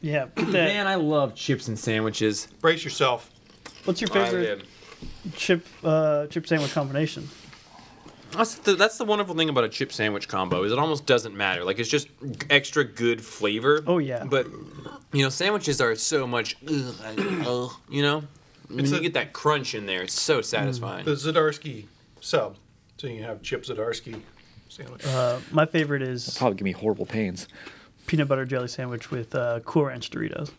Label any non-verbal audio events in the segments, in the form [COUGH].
Yeah, get that. Man, I love chips and sandwiches. Brace yourself. What's your favorite chip uh, chip sandwich combination? That's the, that's the wonderful thing about a chip sandwich combo is it almost doesn't matter. Like it's just extra good flavor. Oh, yeah. But you know, sandwiches are so much. Ugh, ugh, you know, when It's you a- get that crunch in there, it's so satisfying. The Zdarsky sub. So you have Chip Zdarsky sandwich. Uh, my favorite is Probably give me horrible pains. Peanut butter jelly sandwich with uh, Cool Ranch Doritos.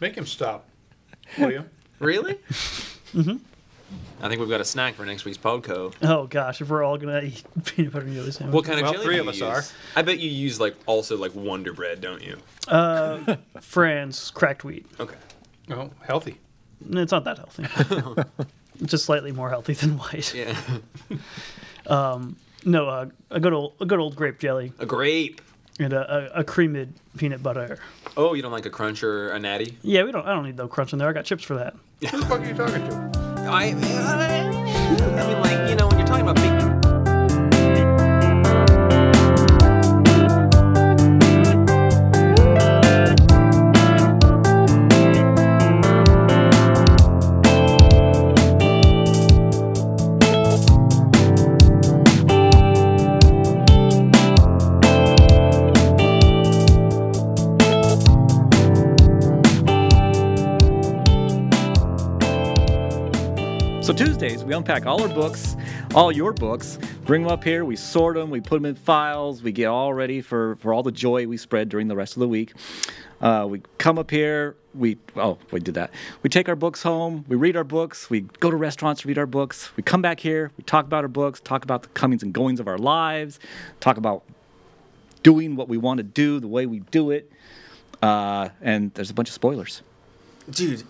Make him stop. Will you? Really? [LAUGHS] mm-hmm. I think we've got a snack for next week's Podco. Oh gosh, if we're all gonna eat [LAUGHS] peanut butter jelly sandwich. What kind of Well, jelly three do of us use? are. I bet you use like also like Wonder Bread, don't you? [LAUGHS] Franz cracked wheat. Okay. Oh, healthy. It's not that healthy. just slightly more healthy than white. Yeah. No, uh, a good old a good old grape jelly a grape. And a, a, a creamed peanut butter. Oh, you don't like a crunch or a natty? Yeah, we don't. I don't need no crunch in there. I got chips for that. Who the fuck are you talking to? I, I mean, like you know, when you're talking about big. So Tuesdays, we unpack all our books, all your books, bring them up here, we sort them, we put them in files, we get all ready for, for all the joy we spread during the rest of the week. Uh, we come up here, we, oh, we did that. We take our books home, we read our books, we go to restaurants, read our books, we come back here, we talk about our books, talk about the comings and goings of our lives, talk about doing what we want to do, the way we do it, uh, and there's a bunch of spoilers. Dude,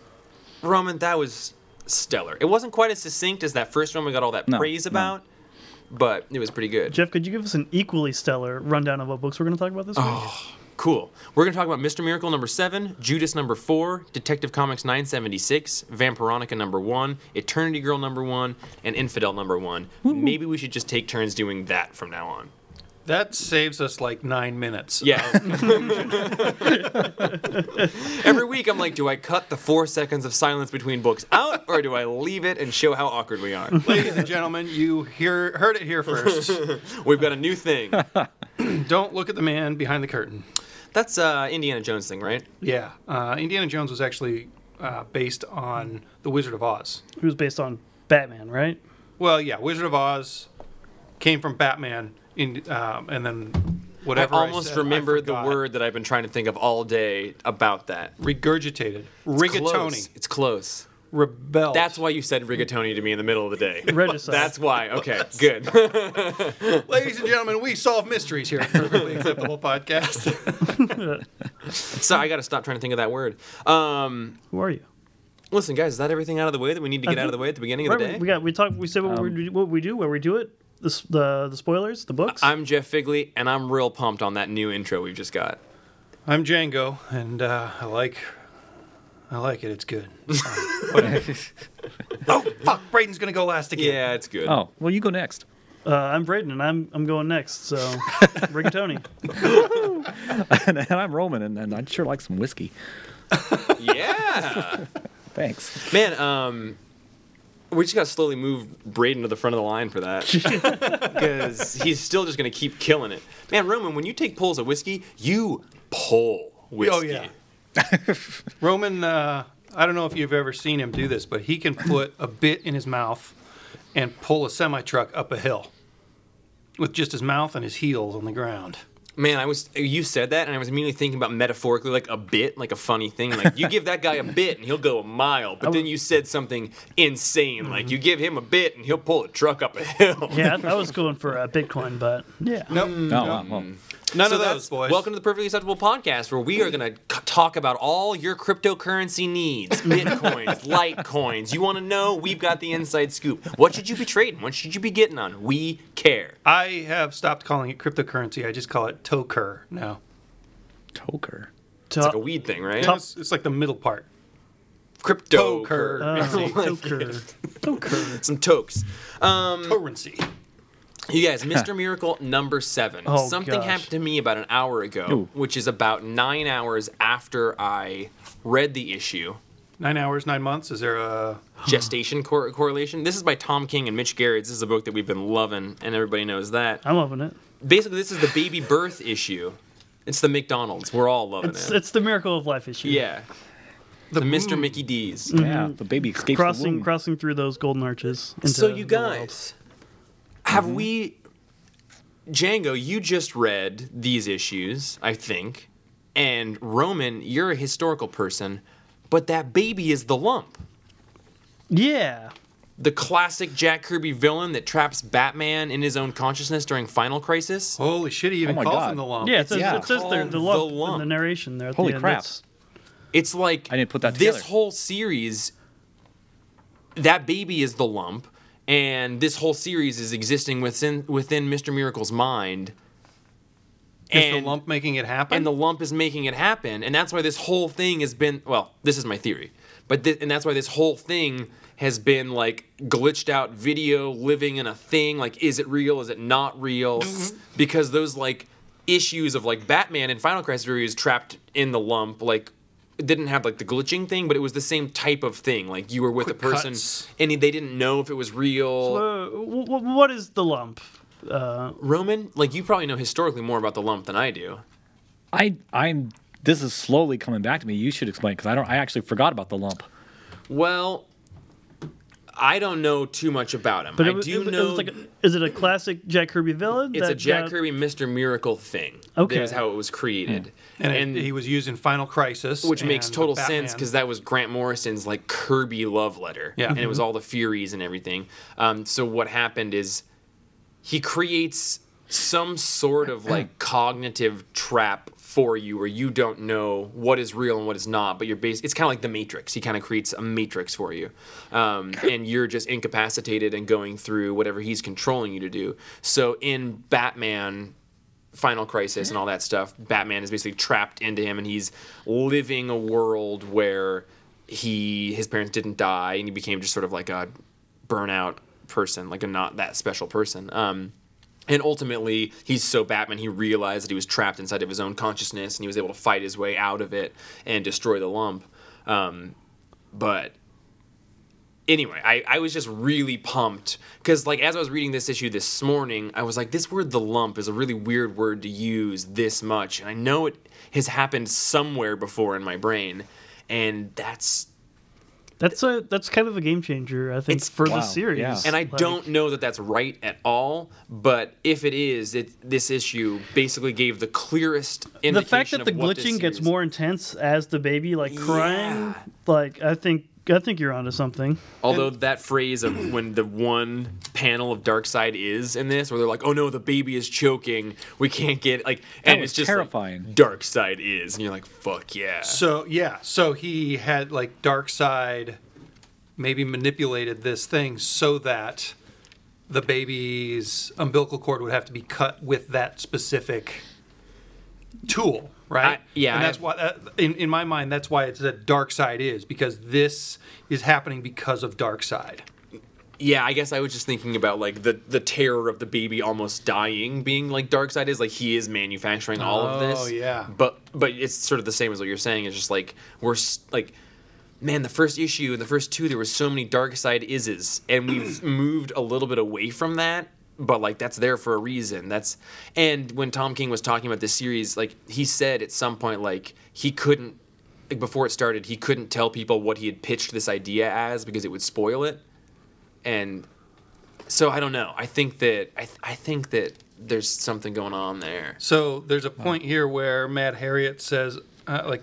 Roman, that was stellar. It wasn't quite as succinct as that first one we got all that No, praise no. about, but it was pretty good. Jeff, could you give us an equally stellar rundown of what books we're going to talk about this week? Oh, cool. We're going to talk about Mr. Miracle number 7, Judas number 4, Detective Comics 976, Vampironica number 1, Eternity Girl number 1, and Infidel number 1. Maybe we should just take turns doing that from now on. That saves us like nine minutes. Yeah. [LAUGHS] Every week I'm like, do I cut the four seconds of silence between books out, or do I leave it and show how awkward we are? Ladies and gentlemen, you hear heard it here first. [LAUGHS] We've got a new thing. [CLEARS THROAT] Don't look at the man behind the curtain. That's uh, Indiana Jones thing, right? Yeah, uh, Indiana Jones was actually uh, based on The Wizard of Oz. It was based on Batman, right? Well, yeah, Wizard of Oz came from Batman, in, um, and then whatever. I almost said, I the word that I've been trying to think of all day about that. regurgitated. It's Rigatoni. close. It's close. Rebelled. That's why you said rigatoni to me in the middle of the day. [LAUGHS] Regicide. That's why. Okay, good. [LAUGHS] Ladies and gentlemen, we solve mysteries here at Perfectly Acceptable Podcast. [LAUGHS] so I got to stop trying to think of that word. Um, Who are you? listen, guys, is that everything out of the way that we need to get out of the way at the beginning of the day? we got we talked. We said what, we, what we do, where we do it. The the the spoilers, the books. I'm Jeff Figley, and I'm real pumped on that new intro we've just got. I'm Django, and uh, I like, I like it. It's good. Uh, [LAUGHS] oh fuck! Braden's gonna go last again. Yeah, it's good. Oh, well, you go next. Uh, I'm Braden, and I'm I'm going next. So [LAUGHS] rigatoni. [LAUGHS] and, and I'm Roman, and, and I'd sure like some whiskey. Yeah, Thanks. man. Um, we just got to slowly move Braden to the front of the line for that [LAUGHS] because he's still just gonna keep killing it. Man, Roman, when you take pulls of whiskey, you pull whiskey. Oh yeah. [LAUGHS] Roman, uh, I don't know if you've ever seen him do this, but he can put a bit in his mouth and pull a semi truck up a hill with just his mouth and his heels on the ground. Man, I was you said that, and I was immediately thinking about metaphorically like a bit, like a funny thing. Like you give that guy a bit, and he'll go a mile. But then you said something insane, like you give him a bit, and he'll pull a truck up a hill. Yeah, I, I was going for uh, Bitcoin, but yeah. Nope. Oh, wow, well, None So of those, boys. Welcome to the Perfectly Acceptable Podcast, where we are going to talk about all your cryptocurrency needs [LAUGHS] Bitcoins, Litecoins. You want to know? We've got the inside scoop. What should you be trading? What should you be getting on? We care. I have stopped calling it cryptocurrency. I just call it toker now. Toker. It's like a weed thing, right? It's, it's like the middle part. Crypto. Toker. Oh, toker. Toker. [LAUGHS] Some tokes. Um, Currency. You guys, Mr. Miracle number seven. Oh, Something gosh. happened to me about an hour ago, Ooh. which is about nine hours after I read the issue. Nine hours, nine months. Is there a [GASPS] Gestation cor- correlation. This is by Tom King and Mitch Gerads. This is a book that we've been loving, and everybody knows that. I'm loving it. Basically, this is the baby birth issue. It's the McDonald's. We're all loving It's it. it's the miracle of life issue. yeah. The, Mr. Mickey D's. Mm-hmm. Yeah, the baby escapes the Crossing womb. crossing through those golden arches. Into So you the world. guys, have mm-hmm. we? Django, you just read these issues, I think, and Roman, you're a historical person, but that baby is the lump, Yeah. the classic Jack Kirby villain that traps Batman in his own consciousness during Final Crisis. holy shit? He even Oh calls God. him the lump. Yeah, it says, yeah. it says there, the lump, the in the narration there. At Holy the end. crap. It's- It's like I didn't put that Together. This whole series, that baby is the lump, and this whole series is existing within within Mr. Miracle's mind. Is and, the lump making it happen? and the lump is making it happen, and that's why this whole thing has been. Well, this is my theory, but and that's why this whole thing has been like glitched out video living in a thing. Like, is it real? Is it not real? [LAUGHS] Because those like issues of like Batman and Final Crisis was trapped in the lump, like it didn't have like the glitching thing, but it was the same type of thing. Like you were with Quick a person cuts. and they didn't know if it was real. Uh, w- w- what is the lump? Uh, Roman, like you probably know historically more about the lump than I do. I I'm this is slowly coming back to me. You should explain because I don't. I actually forgot about the lump. Well, I don't know too much about him. but I it, was- do it, know it like, a, is it a classic Jack Kirby villain? it's a Jack got- Kirby Mr. Miracle thing. Okay. That is how it was created. And, it- he was used in Final Crisis, which makes total sense because that was Grant Morrison's like Kirby love letter. Yeah. And it was all the Furies and everything. Um, so what happened is he creates some sort of like [CLEARS THROAT] cognitive trap for you where you don't know what is real and what is not but you're based it's kind of like the matrix he kind of creates a matrix for you um, and you're just incapacitated and going through whatever he's controlling you to do so in batman Final Crisis and all that stuff, Batman is basically trapped into him, and he's living a world where he his parents didn't die, and he became just sort of like a burnout person, like a not that special person. Um, and ultimately, he's so Batman, he realized that he was trapped inside of his own consciousness, and he was able to fight his way out of it and destroy the lump. Um, but anyway, I, I was just really pumped because, like, as I was reading this issue this morning, I was like, this word, the lump, is a really weird word to use this much. And I know it has happened somewhere before in my brain. And that's, That's a that's kind of a game changer, I think, It's- for Wow, the series. yeah. and I Like, don't know that that's right at all. But if it is, it, this issue basically gave the clearest indication the fact that the of what glitching gets more intense as the baby like crying, Yeah. like I think I think you're onto something. Although that phrase of when the one panel of Darkseid is in this, where they're like, "Oh no, the baby is choking, we can't get like," and was it's just terrifying. Like, Darkseid is, and you're like, "Fuck yeah!" So yeah, so he had like Darkseid, maybe manipulated this thing so that the baby's umbilical cord would have to be cut with that specific tool, right? I- yeah, and that's why uh, in in my mind that's why it's a Darkseid is because this is happening because of Darkseid. Yeah, I guess I was just thinking about like the the terror of the baby almost dying being like Darkseid is like he is manufacturing all of this. Oh, yeah. But but it's sort of the same as what you're saying. It's just like we're like. Man, the first issue and the first two, there were so many Darkseid ises, and we've moved a little bit away from that. But like that's there for a reason. That's and when Tom King was talking about this series, like he said at some point, like he couldn't, like before it started, he couldn't tell people what he had pitched this idea as because it would spoil it and so I don't know. I think that I, th- I think that there's something going on there. So there's a point here where Mad Harriet says, uh, like,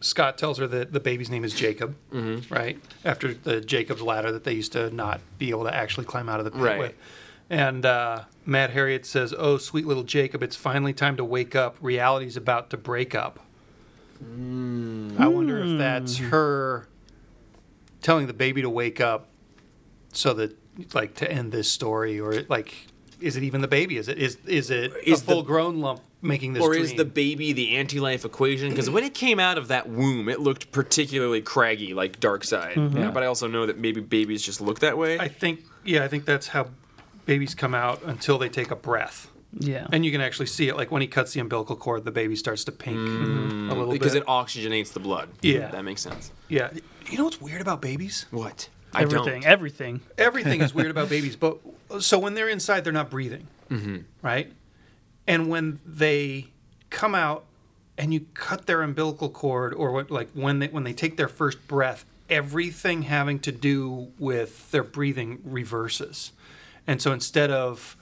Scott tells her that the baby's name is Jacob, Mm-hmm. right? After the Jacob's ladder that they used to not be able to actually climb out of the pit Right. with. And uh, Mad Harriet says, "Oh, sweet little Jacob, it's finally time to wake up. Reality's about to break up." Hmm. I wonder if that's hmm. her telling the baby to wake up, so that like to end this story, or like, is it even the baby? Is it is is it Is a the- full-grown lump making this Or dream? is the baby the anti-life equation? Because when it came out of that womb, it looked particularly craggy, like Darkseid. Yeah, but I also know that maybe babies just look that way. I think yeah, I think that's how babies come out until they take a breath. Yeah. And you can actually see it, like when he cuts the umbilical cord, the baby starts to pink mm. a little bit. because bit. it oxygenates the blood. Yeah. that makes sense. yeah. You know what's weird about babies? What? I everything. don't. Everything. Everything is weird [LAUGHS] about babies, but so when they're inside, they're not breathing, mm-hmm. right? And when they come out and you cut their umbilical cord, or what, like when they when they take their first breath, everything having to do with their breathing reverses, and so instead of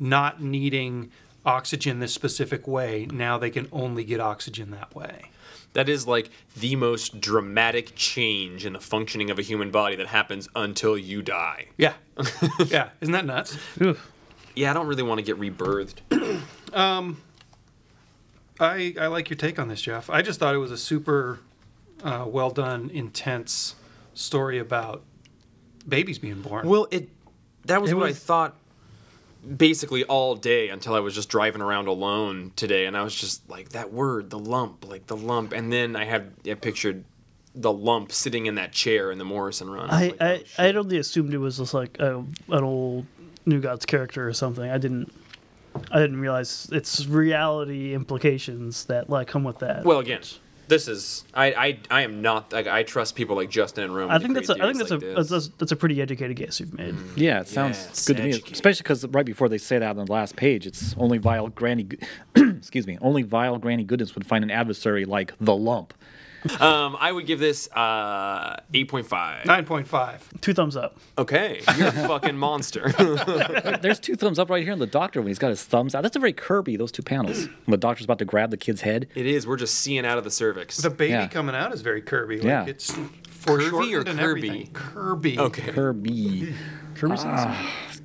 not needing oxygen this specific way, now they can only get oxygen that way. That is like the most dramatic change in the functioning of a human body that happens until you die. Yeah, [LAUGHS] yeah, isn't that nuts? Oof. Yeah, I don't really want to get rebirthed. [CLEARS THROAT] um, I, I like your take on this, Jeff. I just thought it was a super uh, well done, intense story about babies being born. Well, it that was It what I thought basically all day until I was just driving around alone today, and I was just like that word, the lump, like the lump, and then I had I pictured the lump sitting in that chair in the Morrison run. was I, like, oh, I. I had only assumed it was just like a, an old New Gods character or something. I didn't I didn't realize its reality implications that like come with that. well, again, this is I I, I am not like I trust people like Justin and Roman. I to think that's a, I think that's theories a that's, a that's a pretty educated guess you've made. Mm. Yeah, it sounds Yes, good to me, especially because right before they say that on the last page, it's only vile granny, [CLEARS THROAT] excuse me, only vile granny goodness would find an adversary like the lump. [LAUGHS] Um, I would give this uh, eight point five. 9.5. Two thumbs up. Okay, you're a fucking [LAUGHS] monster. [LAUGHS] There's two thumbs up right here in the doctor when he's got his thumbs out. That's a very Kirby. Those two panels. [CLEARS THROAT] When the doctor's about to grab the kid's head. it is. We're just seeing out of the cervix. The baby Yeah. coming out is very curvy. Like Yeah. it's foreshortened or and Kirby? everything. Kirby. okay. Kirby. Kirby Sense.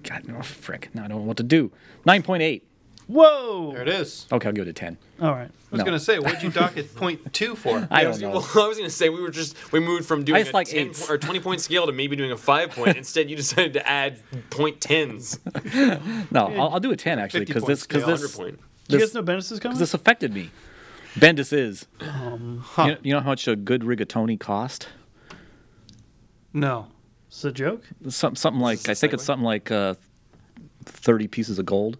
God, no, frick. Now I don't know what to do. 9.8. Whoa! There it is. Okay, I'll give it a 10. All right. I was No. going to say, what'd you dock at point [LAUGHS] two for? I I don't was, know. well, [LAUGHS] I was gonna say we were just we moved from doing a like 10 po- or twenty point scale to maybe doing a five point. [LAUGHS] Instead, you decided to add point tens. No, I'll, I'll do a 10 actually because this, cause yeah, Hundred this, point. Do you guys know Bendis is coming? Because this affected me. Bendis is. Um, You, know, you know how much a good rigatoni cost? No. It's a joke. Some, something like, I a I think it's something like uh, 30 pieces of gold.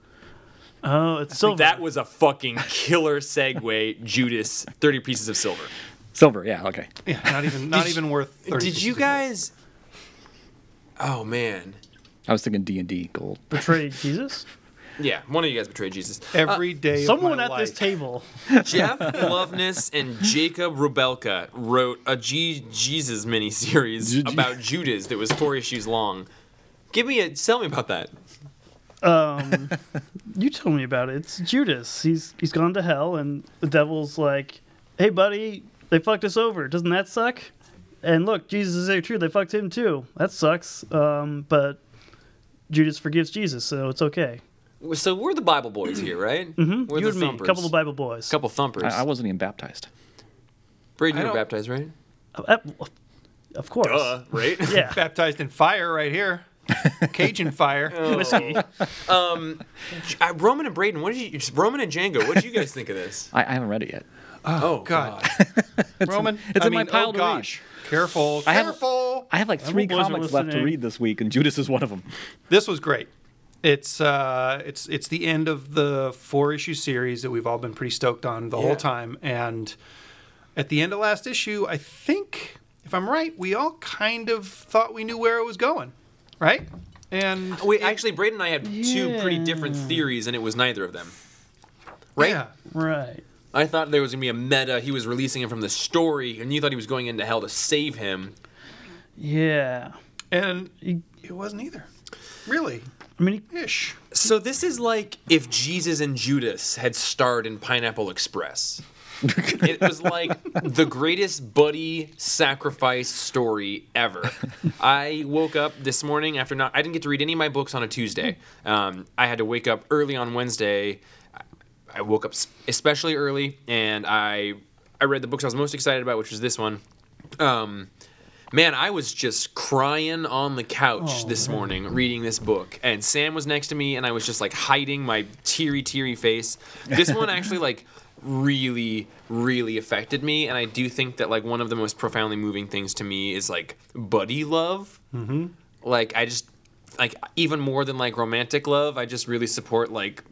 Oh, it's silver. That was a fucking killer segue. Judas, thirty pieces of silver. Silver, yeah, okay. Yeah, not even not even you- worth 30 Did you pieces of gold. guys? Oh man. I was thinking D&D gold. betrayed Jesus. Yeah, one of you guys betrayed Jesus. Uh, Every day of Someone my at this life. table. [LAUGHS] Jeff Loveness and Jakub Rebelka wrote a G- Jesus miniseries G- G- about Judas that was four issues long. Give me a tell me about that. Um, [LAUGHS] you told me about it. It's Judas. He's he's gone to hell, and the devil's like, "Hey, buddy, they fucked us over. Doesn't that suck?" And look, Jesus is there too. They fucked him too. That sucks. Um, but Judas forgives Jesus, so it's okay. So we're the Bible boys here, right? Mm-hmm. We're you the and me, a couple of Bible boys. couple thumpers. I, I wasn't even baptized. Braden, you were baptized, right? Uh, of course. Uh, right? Yeah. [LAUGHS] Baptized in fire right here. [LAUGHS] Cajun fire. Whiskey. Uh, Roman and Braden, what did you? Roman and Django, what did you guys think of this? I, I haven't read it yet. Oh God. [LAUGHS] Roman, it's I in my mean, pile oh to read. gosh. Careful. I have- Careful. I have like three boys are comics left to listening. read this week, and Judas is one of them. This was great. It's uh, it's it's the end of the four issue series that we've all been pretty stoked on the Yeah. whole time, and at the end of last issue, I think if I'm right, we all kind of thought we knew where it was going, right? And Wait, actually, Braden and I had two pretty different theories, and it was neither of them. Right? yeah, right. I thought there was gonna be a meta. He was releasing him from the story, and you thought he was going into hell to save him. Yeah. and He- it wasn't either, really I mean, he- ish. So this is like if Jesus and Judas had starred in Pineapple Express. [LAUGHS] it was like the greatest buddy sacrifice story ever. I woke up this morning after not. I didn't get to read any of my books on a Tuesday. Um, I had to wake up early on Wednesday. I woke up especially early, and I I read the books I was most excited about, which was this one. Um, man, I was just crying on the couch this morning reading this book, and Sam was next to me, and I was just like hiding my teary, teary face. This one actually like really, really affected me, and I do think that like one of the most profoundly moving things to me is like buddy love. Mm-hmm. Like I just like even more than like romantic love. I just really support like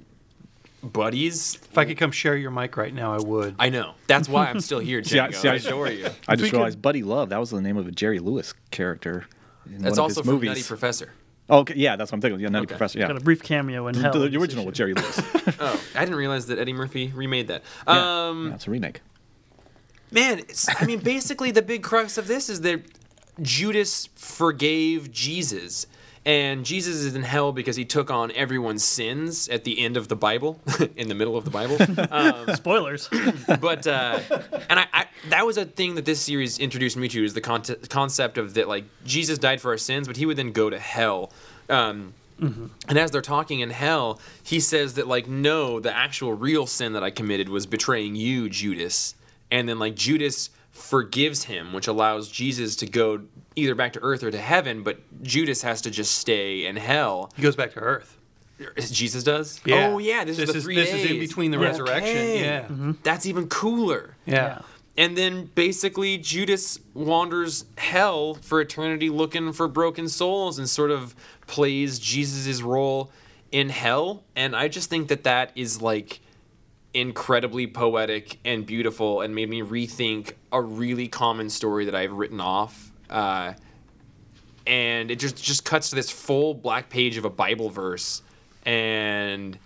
buddies. If I could come share your mic right now, I would. I know. That's why I'm still here, [LAUGHS] See, I- Django. see, I I- adore you. I just realized Buddy Love. That was the name of a Jerry Lewis character. In That's one also of his from movies. Nutty Professor. Oh, okay, yeah, that's what I'm thinking. Yeah, Nutty Okay. Professor. Yeah, Got a brief cameo in the, hell. the original with Jerry Lewis. [LAUGHS] [LAUGHS] Oh, I didn't realize that Eddie Murphy remade that. yeah, Um, yeah, it's a remake. Man, it's, I mean, basically, the big crux of this is that Judas forgave Jesus. And Jesus is in hell because he took on everyone's sins at the end of the Bible, [LAUGHS] in the middle of the Bible. [LAUGHS] Um, Spoilers. [LAUGHS] but uh, and I, I that was a thing that this series introduced me to is the con- concept of that like Jesus died for our sins, but he would then go to hell. Um, And as they're talking in hell, he says that like no, the actual real sin that I committed was betraying you, Judas. And then like Judas forgives him, which allows Jesus to go either back to earth or to heaven, but Judas has to just stay in hell. He goes back to Earth. Jesus does. Yeah. Oh yeah, this, This is the is- three this is in between the Yeah. resurrection. Okay. Yeah. That's even cooler. yeah. And then basically Judas wanders hell for eternity looking for broken souls and sort of plays Jesus' role in hell. And I just think that that is like incredibly poetic and beautiful and made me rethink a really common story that I've written off. Uh, and it just just cuts to this full black page of a Bible verse and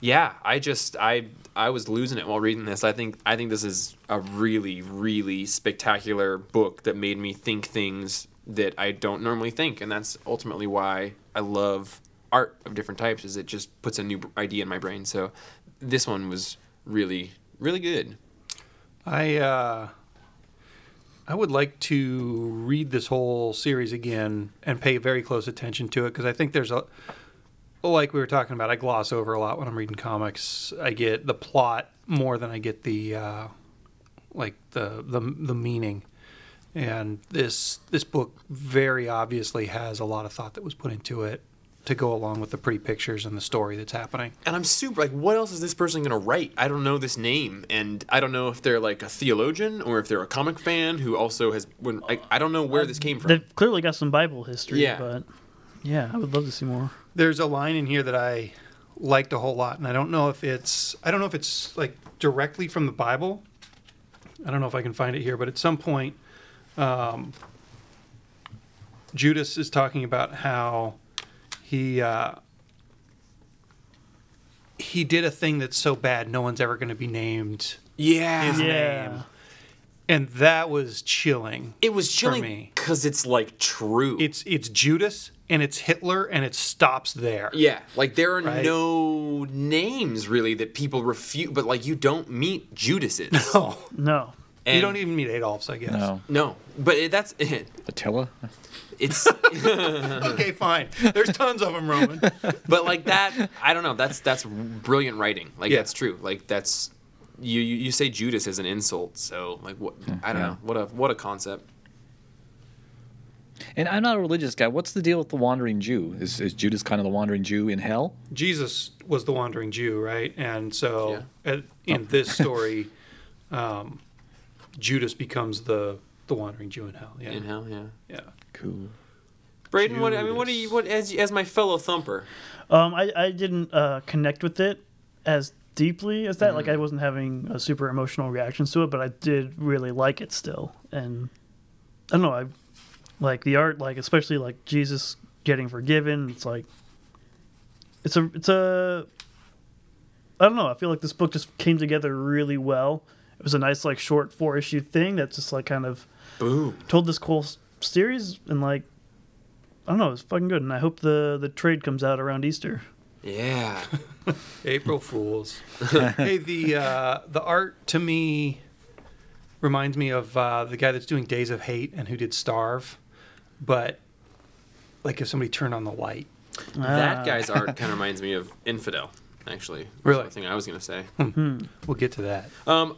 yeah, I just I I was losing it while reading this. I think I think this is a really really spectacular book that made me think things that I don't normally think, and that's ultimately why I love art of different types. Is it just puts a new idea in my brain. So this one was really really good. I uh, I would like to read this whole series again and pay very close attention to it because I think there's a like we were talking about. I gloss over a lot when I'm reading comics. I get the plot more than I get the uh, like the the the meaning. And this this book very obviously has a lot of thought that was put into it to go along with the pretty pictures and the story that's happening. And I'm super like, what else is this person gonna write? I don't know this name, and I don't know if they're like a theologian or if they're a comic fan who also has. When I, I don't know where this came from. They've clearly got some Bible history, Yeah. but yeah, I would love to see more. There's a line in here that I liked a whole lot, and I don't know if it's I don't know if it's like directly from the Bible. I don't know if I can find it here, but at some point, um, Judas is talking about how he uh, he did a thing that's so bad no one's ever going to be named, yeah, His Yeah. name. and that was chilling. it was chilling me. because it's like true. It's it's Judas and it's Hitler, and it stops there. yeah, like there are Right. no names really that people refute, but like you don't meet Judas's. Oh, [LAUGHS] No. And- you don't even meet Adolf's, I guess. No, No, but it, that's it. [LAUGHS] Attila. it's. [LAUGHS] okay, fine. There's tons of them, Roman. but like that i don't know that's that's brilliant writing like Yeah. that's true like that's you, you you say judas is an insult so like what i don't yeah. know what a what a concept And I'm not a religious guy. What's the deal with the wandering Jew? Is, is Judas kind of the wandering Jew in hell? Jesus was the wandering Jew, right? And so at, Oh. in this [LAUGHS] story, um, Judas becomes the the wandering Jew in hell. Yeah, in hell yeah yeah. Cool. Braden, what I mean, what do you, what as as my fellow thumper? Um, I, I didn't uh, connect with it as deeply as that. Mm-hmm. Like I wasn't having a super emotional reactions to it, but I did really like it still. And I don't know, I like the art, like especially like Jesus getting forgiven. It's like it's a it's a I don't know. I feel like this book just came together really well. It was a nice like short four issue thing that just like kind of Boom. told this cool s- series and like I don't know, it's fucking good. And I hope the the trade comes out around Easter. Yeah. [LAUGHS] April Fools. [LAUGHS] hey, the uh, the art to me reminds me of uh, the guy that's doing Days of Hate and who did Starve, but like if somebody turned on the light. that Ah. guy's art [LAUGHS] kind of reminds me of Infidel, actually. That's Really? the thing I was gonna say. We'll get to that. Um,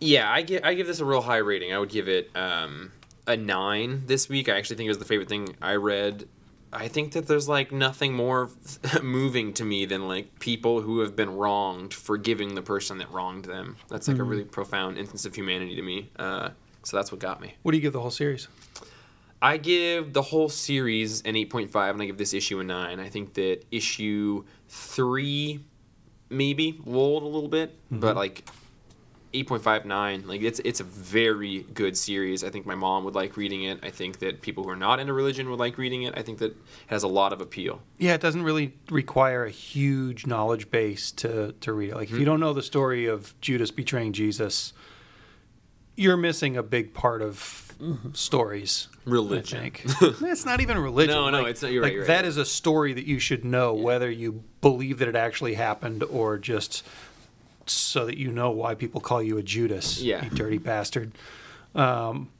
yeah, I give I give this a real high rating. I would give it um, a nine this week. I actually think it was the favorite thing I read. I think that there's like nothing more [LAUGHS] moving to me than like people who have been wronged forgiving the person that wronged them. That's like a really profound instance of humanity to me. Uh, so that's what got me. What do you give the whole series? I give the whole series an 8.5, and I give this issue a 9. I think that issue 3 maybe lulled a little bit, but like 8.59 like it's it's a very good series i think my mom would like reading it i think that people who are not into religion would like reading it i think that it has a lot of appeal Yeah, it doesn't really require a huge knowledge base to to read it. Like if you mm-hmm. don't know the story of Judas betraying Jesus, you're missing a big part of mm-hmm. stories. Religion. I think [LAUGHS] it's not even religion. No, no, Like- it's not- you're right, like you're that you're is a story that you should know, whether you believe that it actually happened or just so that you know why people call you a Judas. Yeah. you dirty bastard. Um,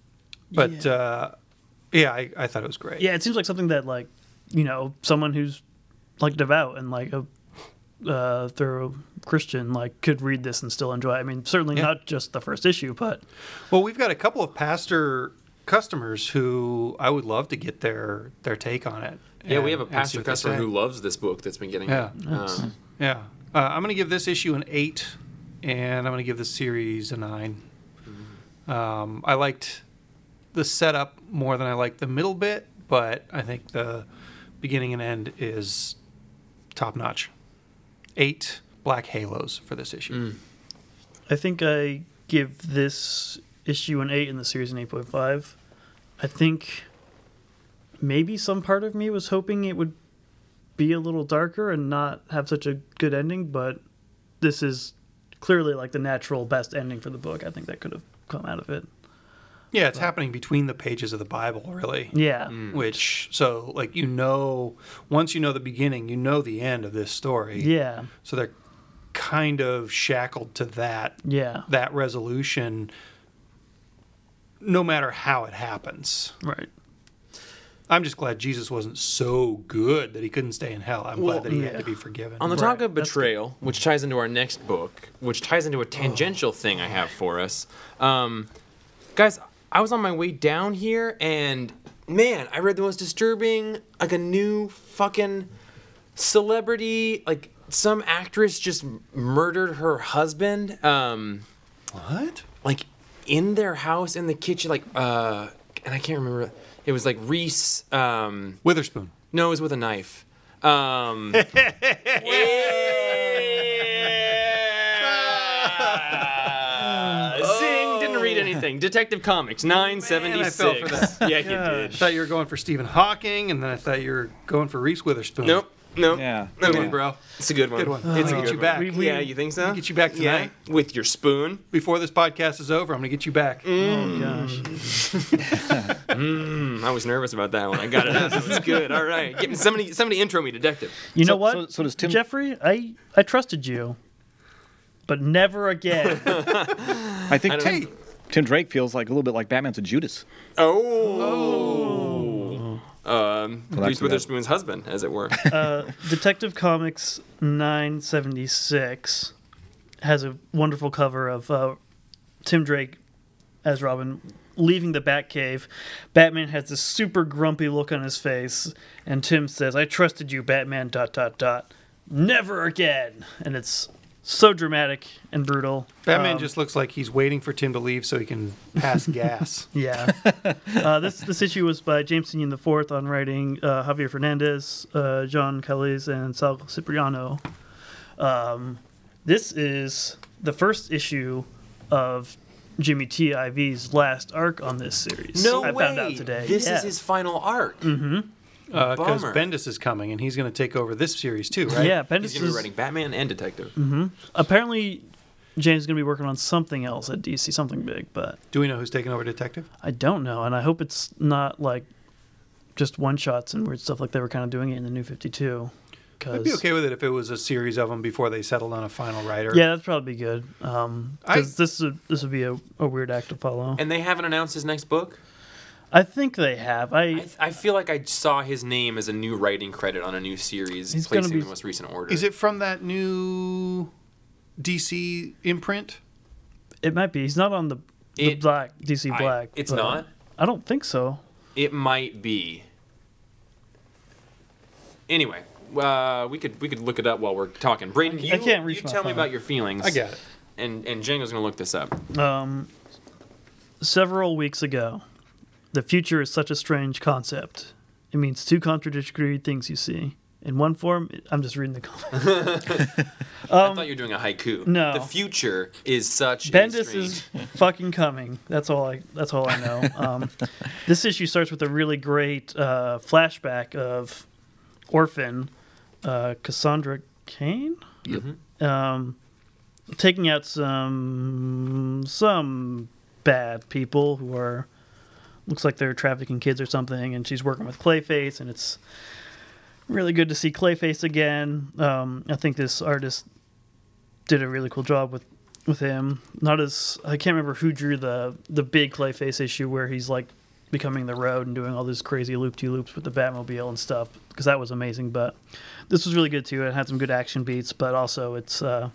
but Yeah. uh, yeah, I, I thought it was great. Yeah, it seems like something that like you know someone who's like devout and like a uh, thorough Christian like could read this and still enjoy. it. I mean, certainly Yeah. not just the first issue, but Well, we've got a couple of pastor customers who I would love to get their their take on it. yeah we have a pastor customer who loves this book that's been getting Yeah. it um, Yeah, uh, I'm going to give this issue an eight, and I'm going to give this series a 9 Mm-hmm. Um, I liked the setup more than I liked the middle bit, but I think the beginning and end is top notch. Eight black halos for this issue. Mm. I think I give this issue an eight and the series an eight point five. I think maybe some part of me was hoping it would be a little darker and not have such a good ending, but this is clearly like the natural best ending for the book. I think that could have come out of it. Yeah, it's happening between the pages of the Bible, really. Yeah. Mm. Which so like you know once you know the beginning, you know the end of this story. Yeah. So they're kind of shackled to that Yeah. that resolution no matter how it happens. Right. I'm just glad Jesus wasn't so good that he couldn't stay in hell. I'm Well, glad that he yeah. had to be forgiven. On the Right, topic of betrayal, which ties into our next book, which ties into a tangential thing I have for us, um, guys, I was on my way down here, and man, I read the most disturbing, like a new fucking celebrity, like some actress just murdered her husband, um, what? like in their house in the kitchen, like, uh, and I can't remember. It was like Reese. Um, Witherspoon. no, it was with a knife. Um, [LAUGHS] yeah. Zing! Didn't read anything. Detective Comics, nine seventy I fell for six. Yeah, you I did. thought you were going for Stephen Hawking, and then I thought you were going for Reese Witherspoon. Nope. [LAUGHS] Nope. Yeah. Good Good one, one, bro. It's a good one. Good one. It's I'll a get you back. We- we- yeah, you think so? Get you back tonight. Yeah, with your spoon. Before this podcast is over, I'm going to get you back. Mm. Oh gosh. [LAUGHS] Mm, I was nervous about that one. I got it. out. That was good. All right. Get me, somebody, somebody intro me, detective. You So- know what? so- so does Tim- Jeffrey, I I trusted you, but never again. [LAUGHS] I think I Tim. Tim Drake feels like a little bit like Batman's a Judas. Oh. Um, Reese actually, Witherspoon's husband, as it were. uh, Detective Comics 976 has a wonderful cover of uh, Tim Drake as Robin leaving the Batcave. Batman has this super grumpy look on his face, and Tim says, "I trusted you, Batman." Dot dot dot. Never again. And it's so dramatic and brutal. Batman Um, just looks like he's waiting for Tim to leave so he can pass [LAUGHS] gas. Yeah. uh, this this issue was by James Tynion the fourth on writing uh, Javier Fernandez, uh, John Kalisz, and Sal Cipriano. Um, this is the first issue of Jimmy TIV's last arc on this series. No I way. found out today. This Yeah. is his final arc. Because Uh, Bendis is coming and he's going to take over this series too, right? Yeah, He's Bendis going to be is writing Batman and Detective. apparently James is going to be working on something else at DC, something big, but Do we know who's taking over Detective? I don't know, and I hope it's not like just one shots and weird stuff like they were kind of doing it in the New Fifty Two. I'd be okay with it if it was a series of them before they settled on a final writer. Yeah, that'd probably be good. Um, I- this would this would be a, a weird act to follow. And they haven't announced his next book. I think they have. I, I, I feel like I saw his name as a new writing credit on a new series, He's gonna placing be- the most recent order. Is it from that new DC imprint? it might be. He's not on the, the It- black DC I- Black. it's not? I don't think so. It might be. Anyway, uh, we could we could look it up while we're talking. Braden, you, I can't reach you my tell me about your feelings. I get it. And and Django's gonna look this up. Um, several weeks ago, the future is such a strange concept. It means two contradictory things you see. In one form, I'm just reading the comment. [LAUGHS] [LAUGHS] I thought you were doing a haiku. Um, no. The future is such a Bendis strange... is [LAUGHS] fucking coming. That's all I. That's all I know. Um, this issue starts with a really great uh, flashback of Orphan, uh, Cassandra Cain, um, taking out some some bad people who are looks like they're trafficking kids or something, and she's working with Clayface, and it's really good to see Clayface again. Um, I think this artist did a really cool job with with him. Not as I can't remember who drew the the big Clayface issue where he's like becoming the road and doing all these crazy loop de loops with the Batmobile and stuff because that was amazing. But this was really good too. It had some good action beats, but also it's. Uh,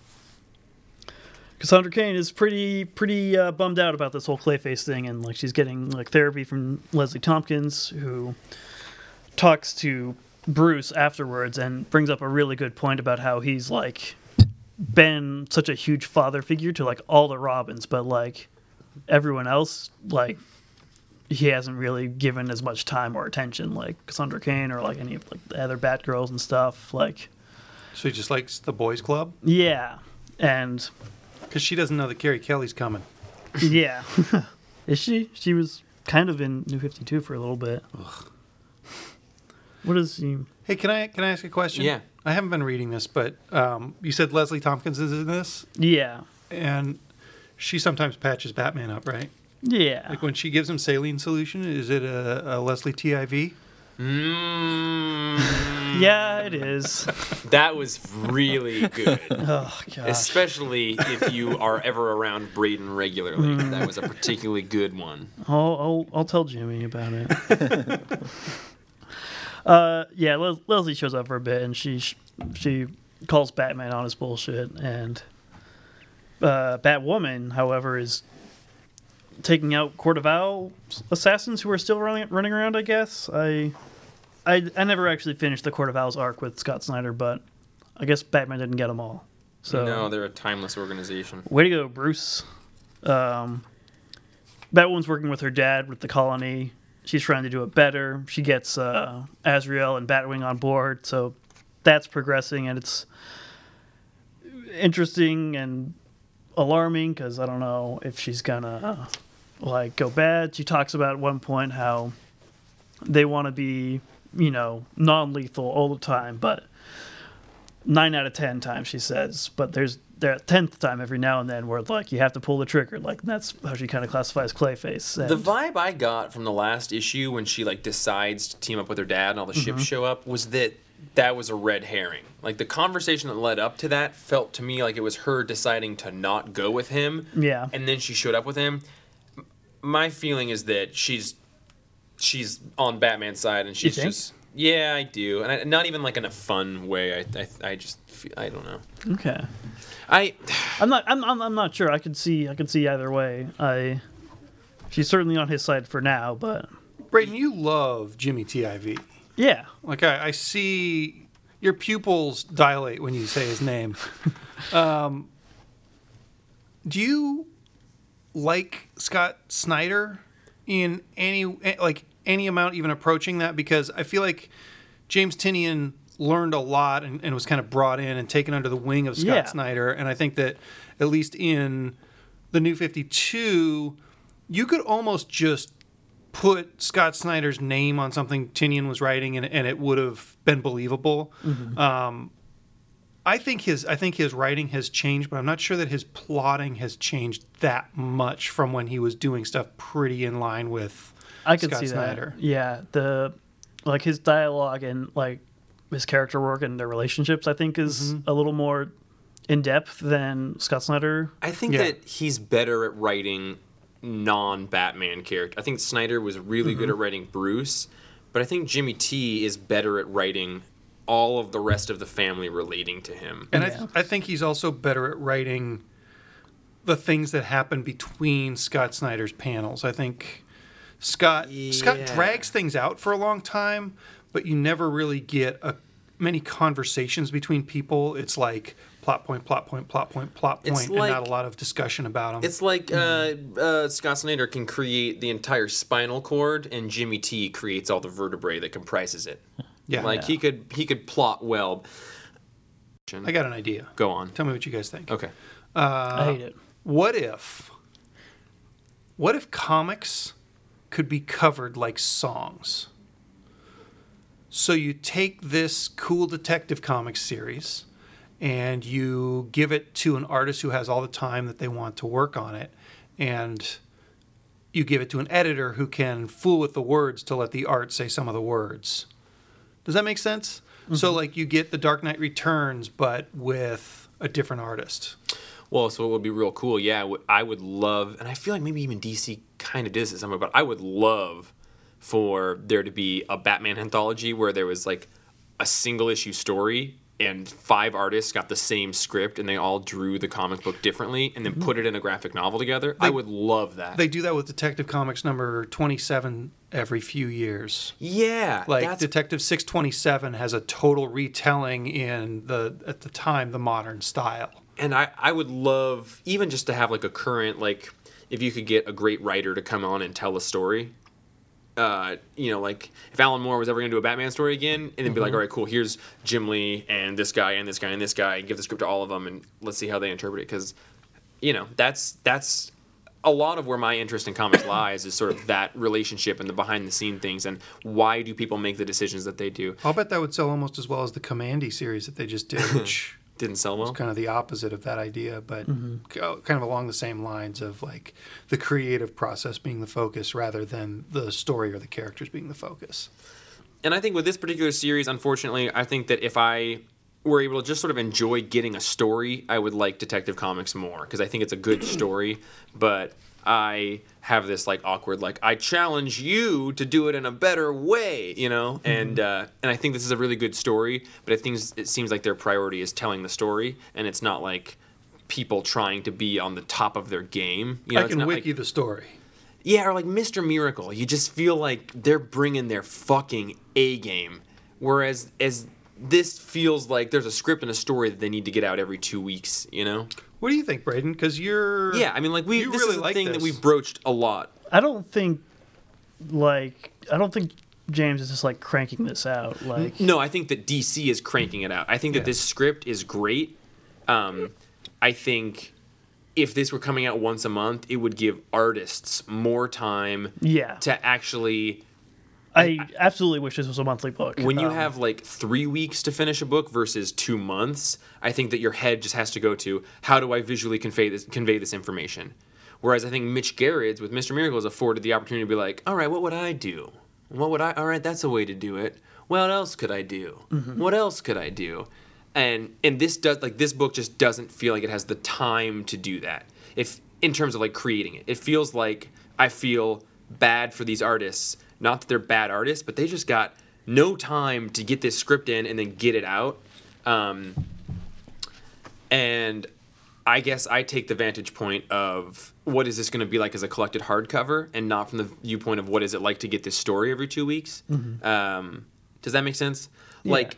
Cassandra Cain is pretty pretty uh, bummed out about this whole Clayface thing, and like she's getting like therapy from Leslie Thompkins, who talks to Bruce afterwards and brings up a really good point about how he's like been such a huge father figure to like all the Robins, but like everyone else, like he hasn't really given as much time or attention, like Cassandra Cain or like any of like the other Batgirls and stuff. Like, So he just likes the boys' club yeah, and because she doesn't know that Carrie Kelly's coming. yeah, [LAUGHS] is she? She was kind of in New Fifty Two for a little bit. Ugh. What What is he? Hey, can I can I ask a question? Yeah. I haven't been reading this, but um, you said Leslie Thompkins is in this, Yeah, and she sometimes patches Batman up, right? yeah. Like when she gives him saline solution, is it a, a Leslie TIV? Mm, [LAUGHS] Yeah, it is. That was really good. [LAUGHS] Oh. Especially if you are ever around Braden regularly. That was a particularly good one. I'll, I'll I'll tell Jimmy about it. [LAUGHS] uh, yeah, Les- Leslie shows up for a bit, and she sh- she calls Batman on his bullshit, and uh, Batwoman, however, is taking out Court of Owl assassins who are still running running around. I guess I. I, I never actually finished the Court of Owls arc with Scott Snyder, but I guess Batman didn't get them all. So no, they're a timeless organization. Way to go, Bruce. Um, Batwoman's working with her dad with the colony. She's trying to do it better. She gets uh, Azrael and Batwing on board, so that's progressing, and it's interesting and alarming because I don't know if she's gonna like go bad. She talks about at one point how they want to be, you know, non-lethal all the time, but nine out of ten times she says, but there's there tenth time every now and then where like you have to pull the trigger. Like that's how she kind of classifies Clayface. And, The vibe I got from the last issue when she like decides to team up with her dad and all the ships mm-hmm. show up was that that was a red herring. Like the conversation that led up to that felt to me like it was her deciding to not go with him. Yeah. And then she showed up with him. My feeling is that she's she's on Batman's side and she's just yeah, I do, and I, not even like in a fun way. I I, I just feel, I don't know. okay, I [SIGHS] I'm not I'm, I'm I'm not sure. I could see I could see either way. I she's certainly on his side for now, but Braden, you love Jimmy TIV. Yeah, Like I, I see your pupils dilate when you say his name. [LAUGHS] um, do you like Scott Snyder in any like any amount, even approaching that? Because I feel like James Tynion learned a lot and, and was kind of brought in and taken under the wing of Scott Yeah. Snyder, and I think that at least in the New Fifty Two, you could almost just put Scott Snyder's name on something Tynion was writing, and, and it would have been believable. Um, I think his I think his writing has changed, but I'm not sure that his plotting has changed that much from when he was doing stuff pretty in line with I could Scott see Snyder. that. Yeah, the like his dialogue and like his character work and their relationships, I think, is Mm-hmm. a little more in depth than Scott Snyder. I think Yeah. that he's better at writing non-Batman character. I think Snyder was really good mm-hmm. at writing Bruce, but I think Jimmy T is better at writing all of the rest of the family relating to him. And Yeah. I, I think he's also better at writing the things that happen between Scott Snyder's panels. I think Scott Scott drags things out for a long time, but you never really get a, many conversations between people. It's like plot point, plot point, plot point, plot It's point, and not a lot of discussion about them. It's like uh, uh, Scott Snyder can create the entire spinal cord, and Jimmy T creates all the vertebrae that comprises it. yeah, like he could he could plot well. I got an idea. Go on. Tell me what you guys think. Okay. I hate it. What if what if comics could be covered like songs? So you take this cool detective comics series and you give it to an artist who has all the time that they want to work on it and you give it to an editor who can fool with the words to let the art say some of the words. Does that make sense? So mm-hmm. like you get the Dark Knight Returns but with a different artist. Well, so it would be real cool. Yeah, I would- love, and I feel like maybe even DC kind of does this somewhere, but I would love for there to be a Batman anthology where there was like a single issue story and five artists got the same script and they all drew the comic book differently and then mm-hmm. put it in a graphic novel together. I would love that. They do that with Detective Comics number 27 every few years. yeah, Like that's Detective 627 has a total retelling in the at the time the modern style. and I, I would love even just to have like a current like if you could get a great writer to come on and tell a story uh, you know like if alan moore was ever going to do a batman story again and then be like all right cool here's jim lee and this guy and this guy and this guy and give the script to all of them and let's see how they interpret it. Because you know that's that's a lot of where my interest in comics lies is sort of that relationship and the behind the scene things and why do people make the decisions that they do. I'll bet that would sell almost as well as the Kamandi series that they just did, [LAUGHS] which didn't sell well is kind of the opposite of that idea, but Mm-hmm. kind of along the same lines of like the creative process being the focus rather than the story or the characters being the focus. and I think with this particular series, unfortunately, I think that if I were able to just sort of enjoy getting a story, I would like Detective Comics more because I think it's a good story. But I have this like awkward like I challenge you to do it in a better way, you know, and uh, and I think this is a really good story. But I think it seems like their priority is telling the story, and it's not like people trying to be on the top of their game. You know, I can not wiki like, the story. yeah, or like Mr. Miracle. You just feel like they're bringing their fucking A game. Whereas as this feels like there's a script and a story that they need to get out every two weeks, you know? What do you think, Braden? Because you're Yeah, I mean, like we You this really is a like thing that we've broached a lot. I don't think like I don't think James is just like cranking this out. Like No, I think that DC is cranking it out. I think that Yeah. this script is great. Um, I think if this were coming out once a month, it would give artists more time yeah, to actually I absolutely wish this was a monthly book. when you Um, have like three weeks to finish a book versus two months, I think that your head just has to go to how do I visually convey this convey this information. Whereas I think Mitch Gerads with Mr. Miracle is afforded the opportunity to be like, all right, what would I do? What would I? All right, that's a way to do it. What else could I do? What else could I do? And and this does like this book just doesn't feel like it has the time to do that. If in terms of like creating it, it feels like I feel bad for these artists. Not that they're bad artists, but they just got no time to get this script in and then get it out. Um, and I guess I take the vantage point of what is this going to be like as a collected hardcover, and not from the viewpoint of what is it like to get this story every two weeks. Um, does that make sense? Like,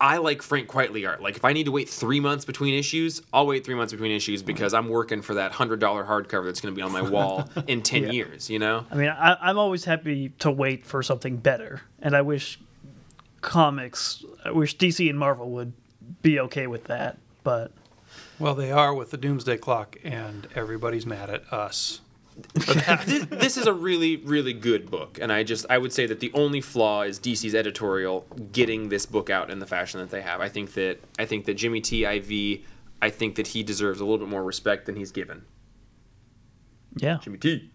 I like Frank Quitely art. Like, if I need to wait three months between issues, I'll wait three months between issues because I'm working for that hundred dollar hardcover that's going to be on my wall [LAUGHS] in ten Yeah. years. You know? I mean, I, I'm always happy to wait for something better, and I wish comics, I wish DC and Marvel would be okay with that. But well, they are with the Doomsday Clock, and everybody's mad at us. [LAUGHS] this, this is a really really good book and i just i would say that the only flaw is dc's editorial getting this book out in the fashion that they have i think that i think that jimmy t iv i think that he deserves a little bit more respect than he's given yeah, jimmy t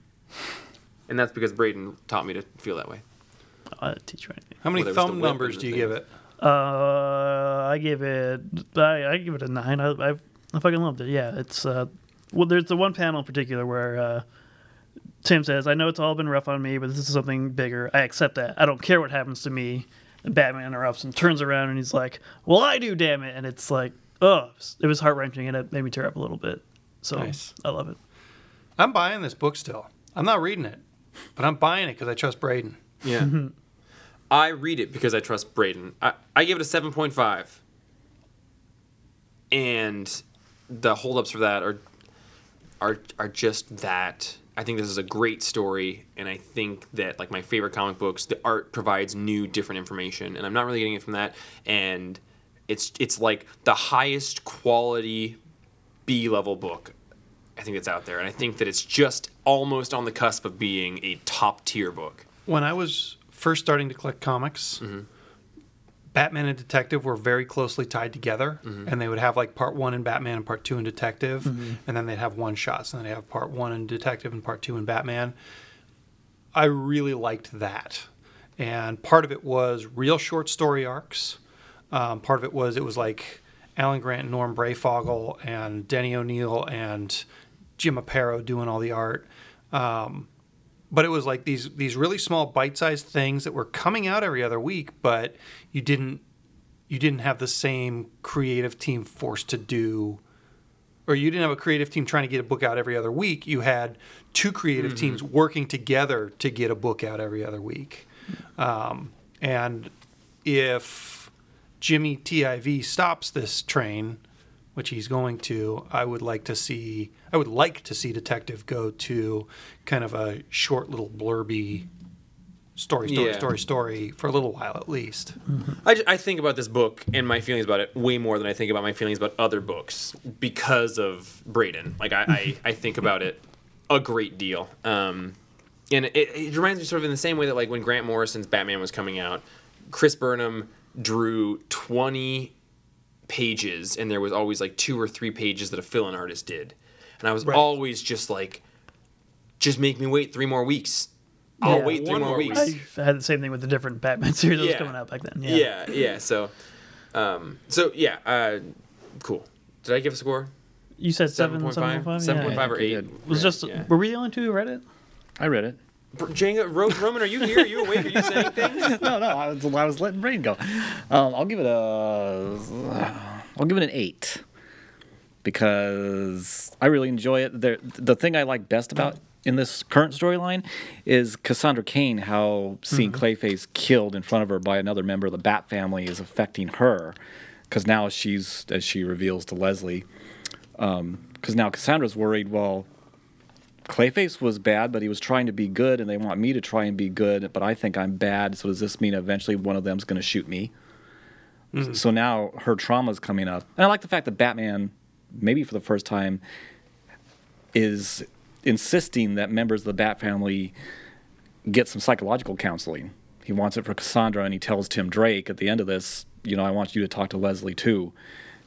and that's because braden taught me to feel that way I teach you anything. How many Well, there was the thumb numbers do you thing. give it? Uh, I give it, I, I give it a nine. I, I, I fucking loved it. Yeah, it's uh, well, there's the one panel in particular where uh, Tim says, "I know it's all been rough on me, but this is something bigger. I accept that. I don't care what happens to me." And Batman interrupts and turns around and he's like, "Well, I do, damn it!" And it's like, oh, it was heart wrenching and it made me tear up a little bit. So Nice. I love it. I'm buying this book still. I'm not reading it, but I'm buying it because I trust Braden. yeah [LAUGHS] i read it because i trust braden i, I give it a 7.5 and the holdups for that are are are just that. I think this is a great story, and I think that like my favorite comic books, the art provides new, different information, and I'm not really getting it from that. And it's it's like the highest quality B level book I think that's out there, and I think that it's just almost on the cusp of being a top tier book. When I was first starting to collect comics, mm-hmm. Batman and Detective were very closely tied together, mm-hmm. and they would have like part one in Batman and part two in Detective, mm-hmm. and then they'd have one shots, and then they have part one in Detective and part two in Batman. I really liked that, and part of it was real short story arcs. Um, part of it was it was like Alan Grant, and Norm Breyfogle, and Denny O'Neil, and Jim Aparo doing all the art um, but it was like these these really small bite-sized things that were coming out every other week but you didn't you didn't have the same creative team forced to do or you didn't have a creative team trying to get a book out every other week. You had two creative teams working together to get a book out every other week. Um, and if jimmy tiv stops this train which he's going to, I would like to see. I would like to see Detective go to kind of a short little blurby story, story, Yeah. story, story for a little while at least. I, I think about this book and my feelings about it way more than I think about my feelings about other books because of Braden. Like I, I, I think about it a great deal. Um, and it, it reminds me sort of in the same way that like when Grant Morrison's Batman was coming out, Chris Burnham drew 20 pages and there was always like two or three pages that a fill-in artist did. And I was Right. always just like, just make me wait three more weeks. I'll Yeah. wait three more more weeks. I had the same thing with the different Batman [LAUGHS] series that was coming out back then. Yeah, yeah. so, um, so yeah, uh, cool. Did I give a score? You said Seven seven, point seven five, point five. seven Yeah. point five or you eight. did. It was Right, just. yeah. Were we the only two who read it? I read it. Jenga, Ro- Roman, are you here? Are you awake? Are you saying things? [LAUGHS] no, no, I was, I was letting Brain go. Um, I'll give it a, I'll give it an eight because I really enjoy it. The the thing I like best about in this current storyline is Cassandra Cain. How seeing Clayface killed in front of her by another member of the Bat family is affecting her, because now she's as she reveals to Leslie, because now Cassandra's worried. Well, Clayface was bad, but he was trying to be good, and they want me to try and be good, but I think I'm bad. So does this mean eventually one of them's going to shoot me? Mm-hmm. So now her trauma's coming up, and I like the fact that Batman, maybe for the first time, is insisting that members of the Bat family get some psychological counseling. He wants it for Cassandra, and he tells Tim Drake at the end of this, you know, I want you to talk to Leslie too,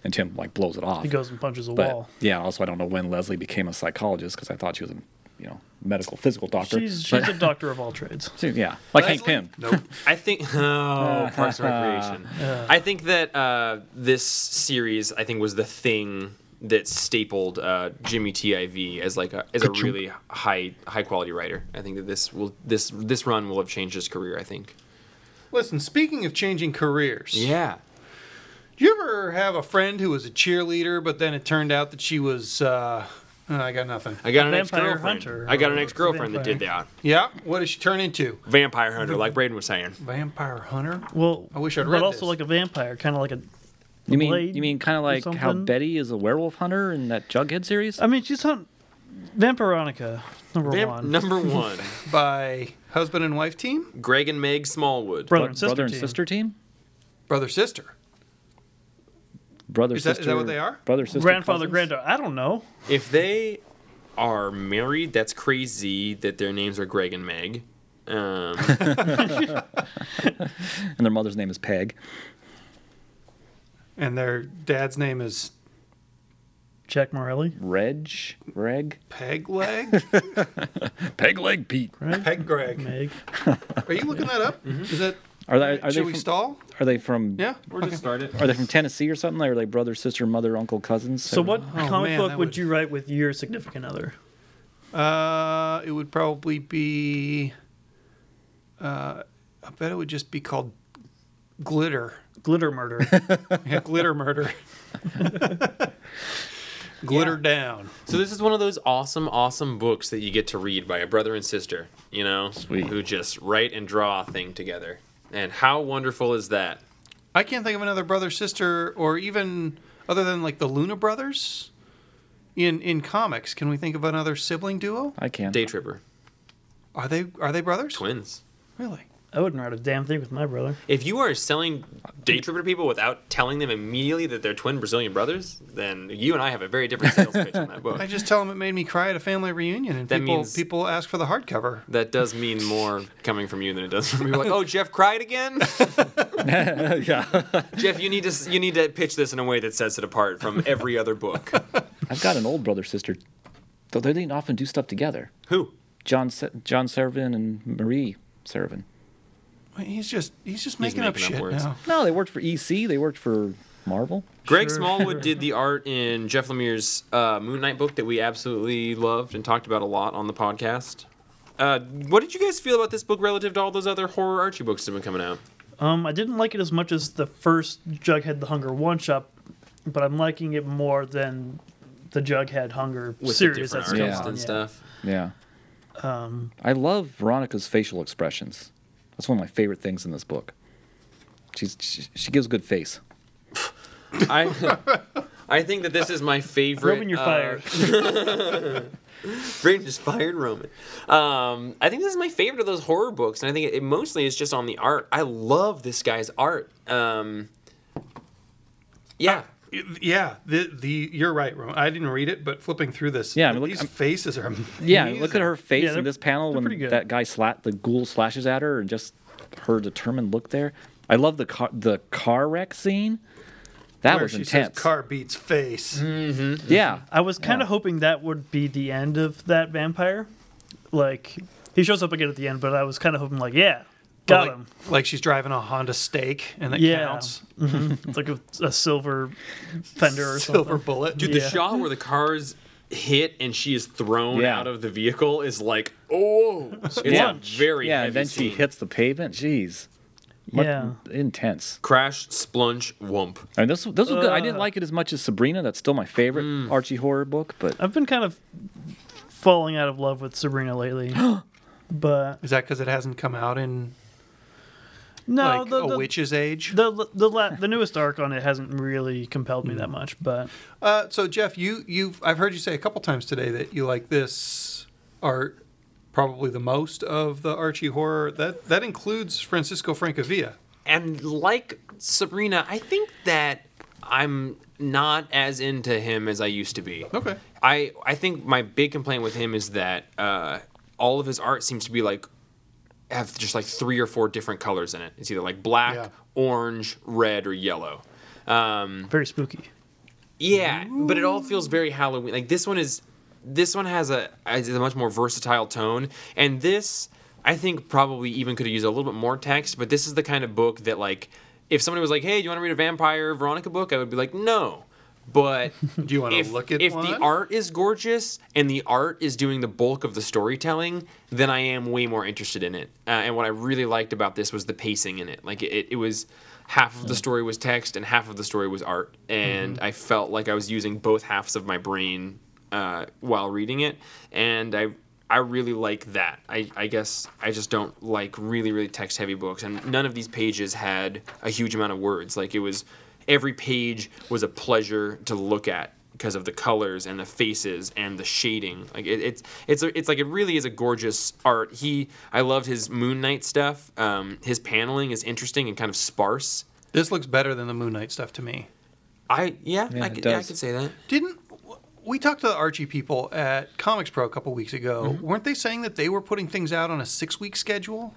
and Tim like blows it off. He goes and punches a But wall. yeah, also I don't know when Leslie became a psychologist because I thought she was a you know medical physical doctor. She's she's But- a doctor of all trades. [LAUGHS] so, yeah, like Hank Pym. Nope. I think [LAUGHS] oh, Parks and Recreation. [LAUGHS] I think that uh, this series, I think, was the thing that stapled uh, Jimmy Tiv as like a, as a really high high quality writer. I think that this will this this run will have changed his career. I think. Listen, speaking of changing careers, Yeah. Do you ever have a friend who was a cheerleader, but then it turned out that she was? Uh, uh, I got nothing. I got an ex Vampire girlfriend. hunter I got an or ex girlfriend that did that. Yeah, what did she turn into? Vampire hunter, like Braden was saying. Vampire hunter. Well, I wish I'd read but also this. like a vampire, kind of like a. You mean Blade you mean kind of like how something? Betty is a werewolf hunter in that Jughead series? I mean, she's on Vampironica number Vamp- one. number [LAUGHS] one, By husband and wife team, Greg and Meg Smallwood. Brother Bro- and sister brother and team. sister team. brother sister. Brother Is that- is sister. that what they are? Brother sister. grandfather, cousins? granddaughter. I don't know. If they are married, that's crazy that their names are Greg and Meg. Um, [LAUGHS] And their mother's name is Peg. And their dad's name is Jack Morelli. Reg. Reg. Peg Leg? [LAUGHS] Peg leg Pete. Peg Greg. Meg. Are you looking that up? Is that. Are they? Are should they we from, stall? Are they from? Yeah. we're just started. Are they from Tennessee or something? Are they brother, sister, mother, uncle, cousins? So what Oh, comic man, book would would- you write with your significant other? Uh, it would probably be. Uh, I bet it would just be called Glitter. Glitter murder. [LAUGHS] Yeah, Glitter Murder. [LAUGHS] Glitter Down. So this is one of those awesome, awesome books that you get to read by a brother and sister, you know, Sweet. who just write and draw a thing together. And how wonderful is that? I can't think of another brother sister or even other than like the Luna brothers in in comics? Can we think of another sibling duo? I can. Daytripper. Are they are they brothers? Twins. Really? I wouldn't write a damn thing with my brother. If you are selling Daytripper to people without telling them immediately that they're twin Brazilian brothers, then you and I have a very different sales pitch on that book. I just tell them it made me cry at a family reunion, and That people means- people ask for the hardcover. That does mean more coming from you than it does from me. Like, oh, Jeff cried again. [LAUGHS] yeah. Jeff, you need to you need to pitch this in a way that sets it apart from every other book. [LAUGHS] I've got an old brother sister. Though they didn't often do stuff together. Who? John Se- John Severin and Marie Severin. He's just he's just making, up making up shit words. now. No, they worked for EC. They worked for Marvel. Greg Sure. Smallwood [LAUGHS] did the art in Jeff Lemire's uh, Moon Knight book that we absolutely loved and talked about a lot on the podcast. Uh, what did you guys feel about this book relative to all those other horror Archie books that have been coming out? Um, I didn't like it as much as the first Jughead the Hunger one shot, but I'm liking it more than the Jughead Hunger With series the that's different come artists on. and yeah. stuff. Yeah. Um, I love Veronica's facial expressions. That's one of my favorite things in this book. She's she, she gives a good face. I I think that this is my favorite. Roman, you're uh, fired. [LAUGHS] Braden just fired Roman. Um, I think this is my favorite of those horror books, and I think it, it mostly is just on the art. I love this guy's art. Um, yeah, Yeah, the the you're right, Ron. I didn't read it, but flipping through this, Yeah, I mean, look- these I'm- faces are Yeah, look at her face Yeah, in this panel when that guy slat the ghoul slashes at her and just her determined look there. I love the car the car wreck scene. That Where was she intense. says car beats face. Mm-hmm. yeah. I was kind of Yeah. hoping that would be the end of that vampire. Like he shows up again at the end, but I was kind of hoping like, yeah, got like, him. Like she's driving a Honda Stake, and it Yeah. counts. It's like a, a silver fender or Silver something. bullet. dude, the Yeah. shot where the cars hit and she is thrown Yeah. out of the vehicle is like, oh, it's Yeah. a very Yeah, heavy and then she hits the pavement. Jeez. Much- Yeah. Intense. crash, splunge, whump. I mean, this this was good. I didn't Uh. like it as much as Sabrina. That's still my favorite Mm. Archie horror book, but I've been kind of falling out of love with Sabrina lately. [GASPS] but Is that because it hasn't come out in no, like the, a witch's age? the the la- the newest arc on it hasn't really compelled Hmm. me that much. But Uh, so Jeff, you you've I've heard you say a couple times today that you like this art probably the most of the Archie horror. That that includes Francisco Francavilla. And like Sabrina, I think that I'm not as into him as I used to be. Okay. I I think my big complaint with him is that uh, all of his art seems to be like have just like three or four different colors in it. It's either like black, Yeah. orange, red, or yellow. Um, very spooky. yeah, but it all feels very Halloween. Like this one is, this one has a has a much more versatile tone, and this I think probably even could have used a little bit more text. But this is the kind of book that like, if somebody was like, "Hey, do you want to read a vampire Veronica book?" I would be like, "No." But [LAUGHS] Do you want to look at if one? the art is gorgeous and the art is doing the bulk of the storytelling, then I am way more interested in it. Uh, and what I really liked about this was the pacing in it. Like it, it was half of the story was text and half of the story was art, and I felt like I was using both halves of my brain uh, while reading it, and I. I really like that. I, I guess I just don't like really, really text heavy books. And none of these pages had a huge amount of words. Like it was every page was a pleasure to look at because of the colors and the faces and the shading. Like it, it's it's a, it's like it really is a gorgeous art. He I loved his Moon Knight stuff. Um, his paneling is interesting and kind of sparse. This looks better than the Moon Knight stuff to me. I yeah, Yeah, I, could, yeah I could say that. Didn't we talked to the Archie people at Comics Pro a couple weeks ago? Mm-hmm. Weren't they saying that they were putting things out on a six week schedule?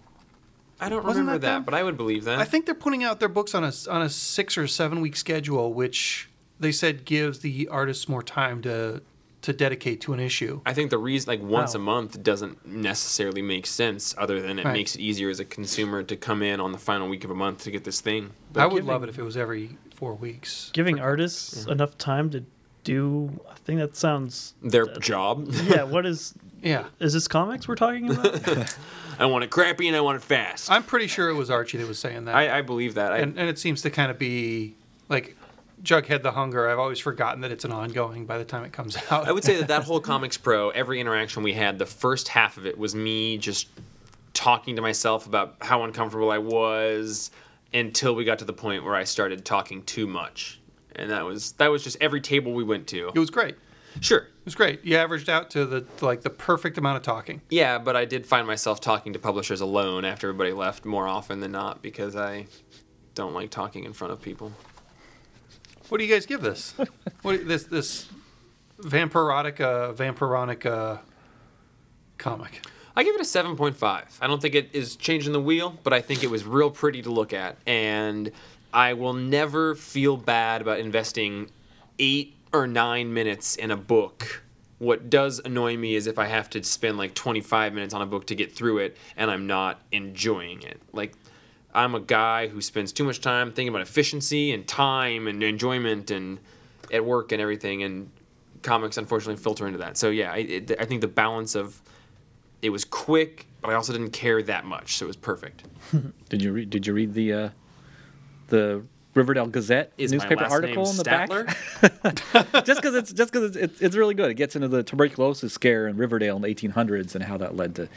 I don't Wasn't remember that that, but I would believe that. I think they're putting out their books on a on a six or seven week schedule, which they said gives the artists more time to to dedicate to an issue. I think the reason, like once Wow. a month, doesn't necessarily make sense. Other than it Right. makes it easier as a consumer to come in on the final week of a month to get this thing. But I would giving- love it if it was every four weeks. Giving artists enough time to do. I think that sounds. Their job. Yeah. [LAUGHS] What is? Yeah, Is this comics we're talking about? [LAUGHS] I want it crappy and I want it fast. I'm pretty sure it was Archie that was saying that, I, I believe that. I, and and it seems to kind of be like Jughead the Hunger. I've always forgotten that it's an ongoing by the time it comes out. I would say that that whole [LAUGHS] Comics Pro, every interaction we had, the first half of it was me just talking to myself about how uncomfortable I was until we got to the point where I started talking too much. and that was that was just every table we went to. It was great. It was great. You averaged out to the like the perfect amount of talking. Yeah, but I did find myself talking to publishers alone after everybody left more often than not because I don't like talking in front of people. What do you guys give this? [LAUGHS] what this this vampirotica vampironica comic? I give it a 7.5. I don't think it is changing the wheel, but I think it was real pretty to look at. And I will never feel bad about investing eight or nine minutes in a book. What does annoy me is if I have to spend like 25 minutes on a book to get through it and I'm not enjoying it. Like, I'm a guy who spends too much time thinking about efficiency and time and enjoyment and at work and everything. And comics, unfortunately, filter into that. So, yeah, I, it, I think the balance of it was quick, but I also didn't care that much, so it was perfect. [LAUGHS] Did you read? Did you read the uh, the Riverdale Gazette Is newspaper article in the Statler? back? [LAUGHS] just because it's just because it's, it's it's really good. It gets into the tuberculosis scare in Riverdale in the 1800s and how that led to,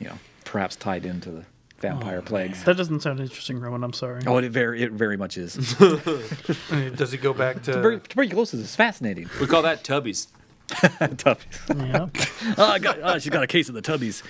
you know, perhaps tied into the vampire oh, plagues. That doesn't sound interesting, Roman. I'm sorry. Oh, it very it very much is. [LAUGHS] Does it go back [LAUGHS] Tuber- to? tuberculosis is fascinating. we call that Tubbies. [LAUGHS] Tubbies. Yeah. oh, I got, oh, she got a case of the tubbies.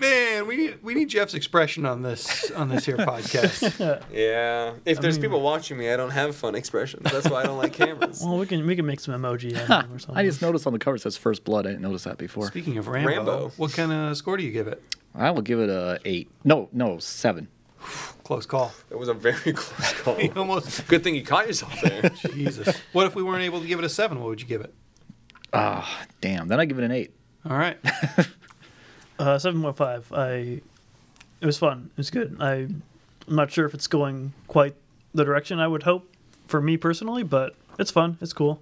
Man, we need we need Jeff's expression on this on this here podcast. [LAUGHS] Yeah. If there's mean- people watching me, I don't have fun expressions. That's why I don't like [LAUGHS] cameras. Well, we can we can make some emoji out of them or something. I just noticed on the cover it says First Blood. I didn't notice that before. Speaking of Rambo, Rambo. what kind of score do you give it? I will give it a eight. No, no, seven. [SIGHS] Close call. It was a very close call. Almost Good thing you caught yourself there. Jesus. What if we weren't able to give it a seven? What would you give it? Ah, damn. Then I give it an eight. All right. [LAUGHS] Uh, seven point five. I. It was fun. It was good. I, I'm not sure if it's going quite the direction I would hope for me personally, but it's fun. It's cool.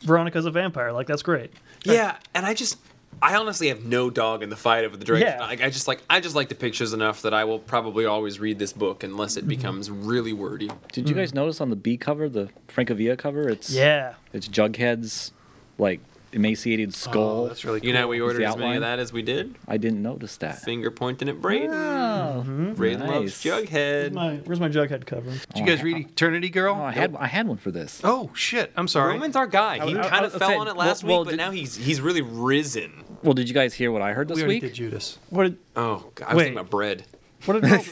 Veronica's a vampire. Like that's great. yeah, and I just I honestly have no dog in the fight over the direction. Yeah. Like I just like I just like the pictures enough that I will probably always read this book unless it becomes really wordy. Did you guys notice on the B cover, the Francavilla cover? It's Yeah. It's Jughead's like emaciated oh, skull. Oh, that's really cool. You know, we ordered as many of that as we did. I didn't notice that. Finger pointing at Braden. Oh, mm-hmm. Braden loves nice. Where's Jughead. my Where's my Jughead cover? Oh, did you guys read Eternity Girl? Oh, I had I had one for this. Oh shit! I'm sorry. Roman's our guy. Oh, he I- I- kind of I'll fell say- on it last well- well, week, but did- now he's he's really risen. Well, did you guys hear what I heard we this already week? did Judas. What did Oh, God, I was Wait. thinking about bread. What did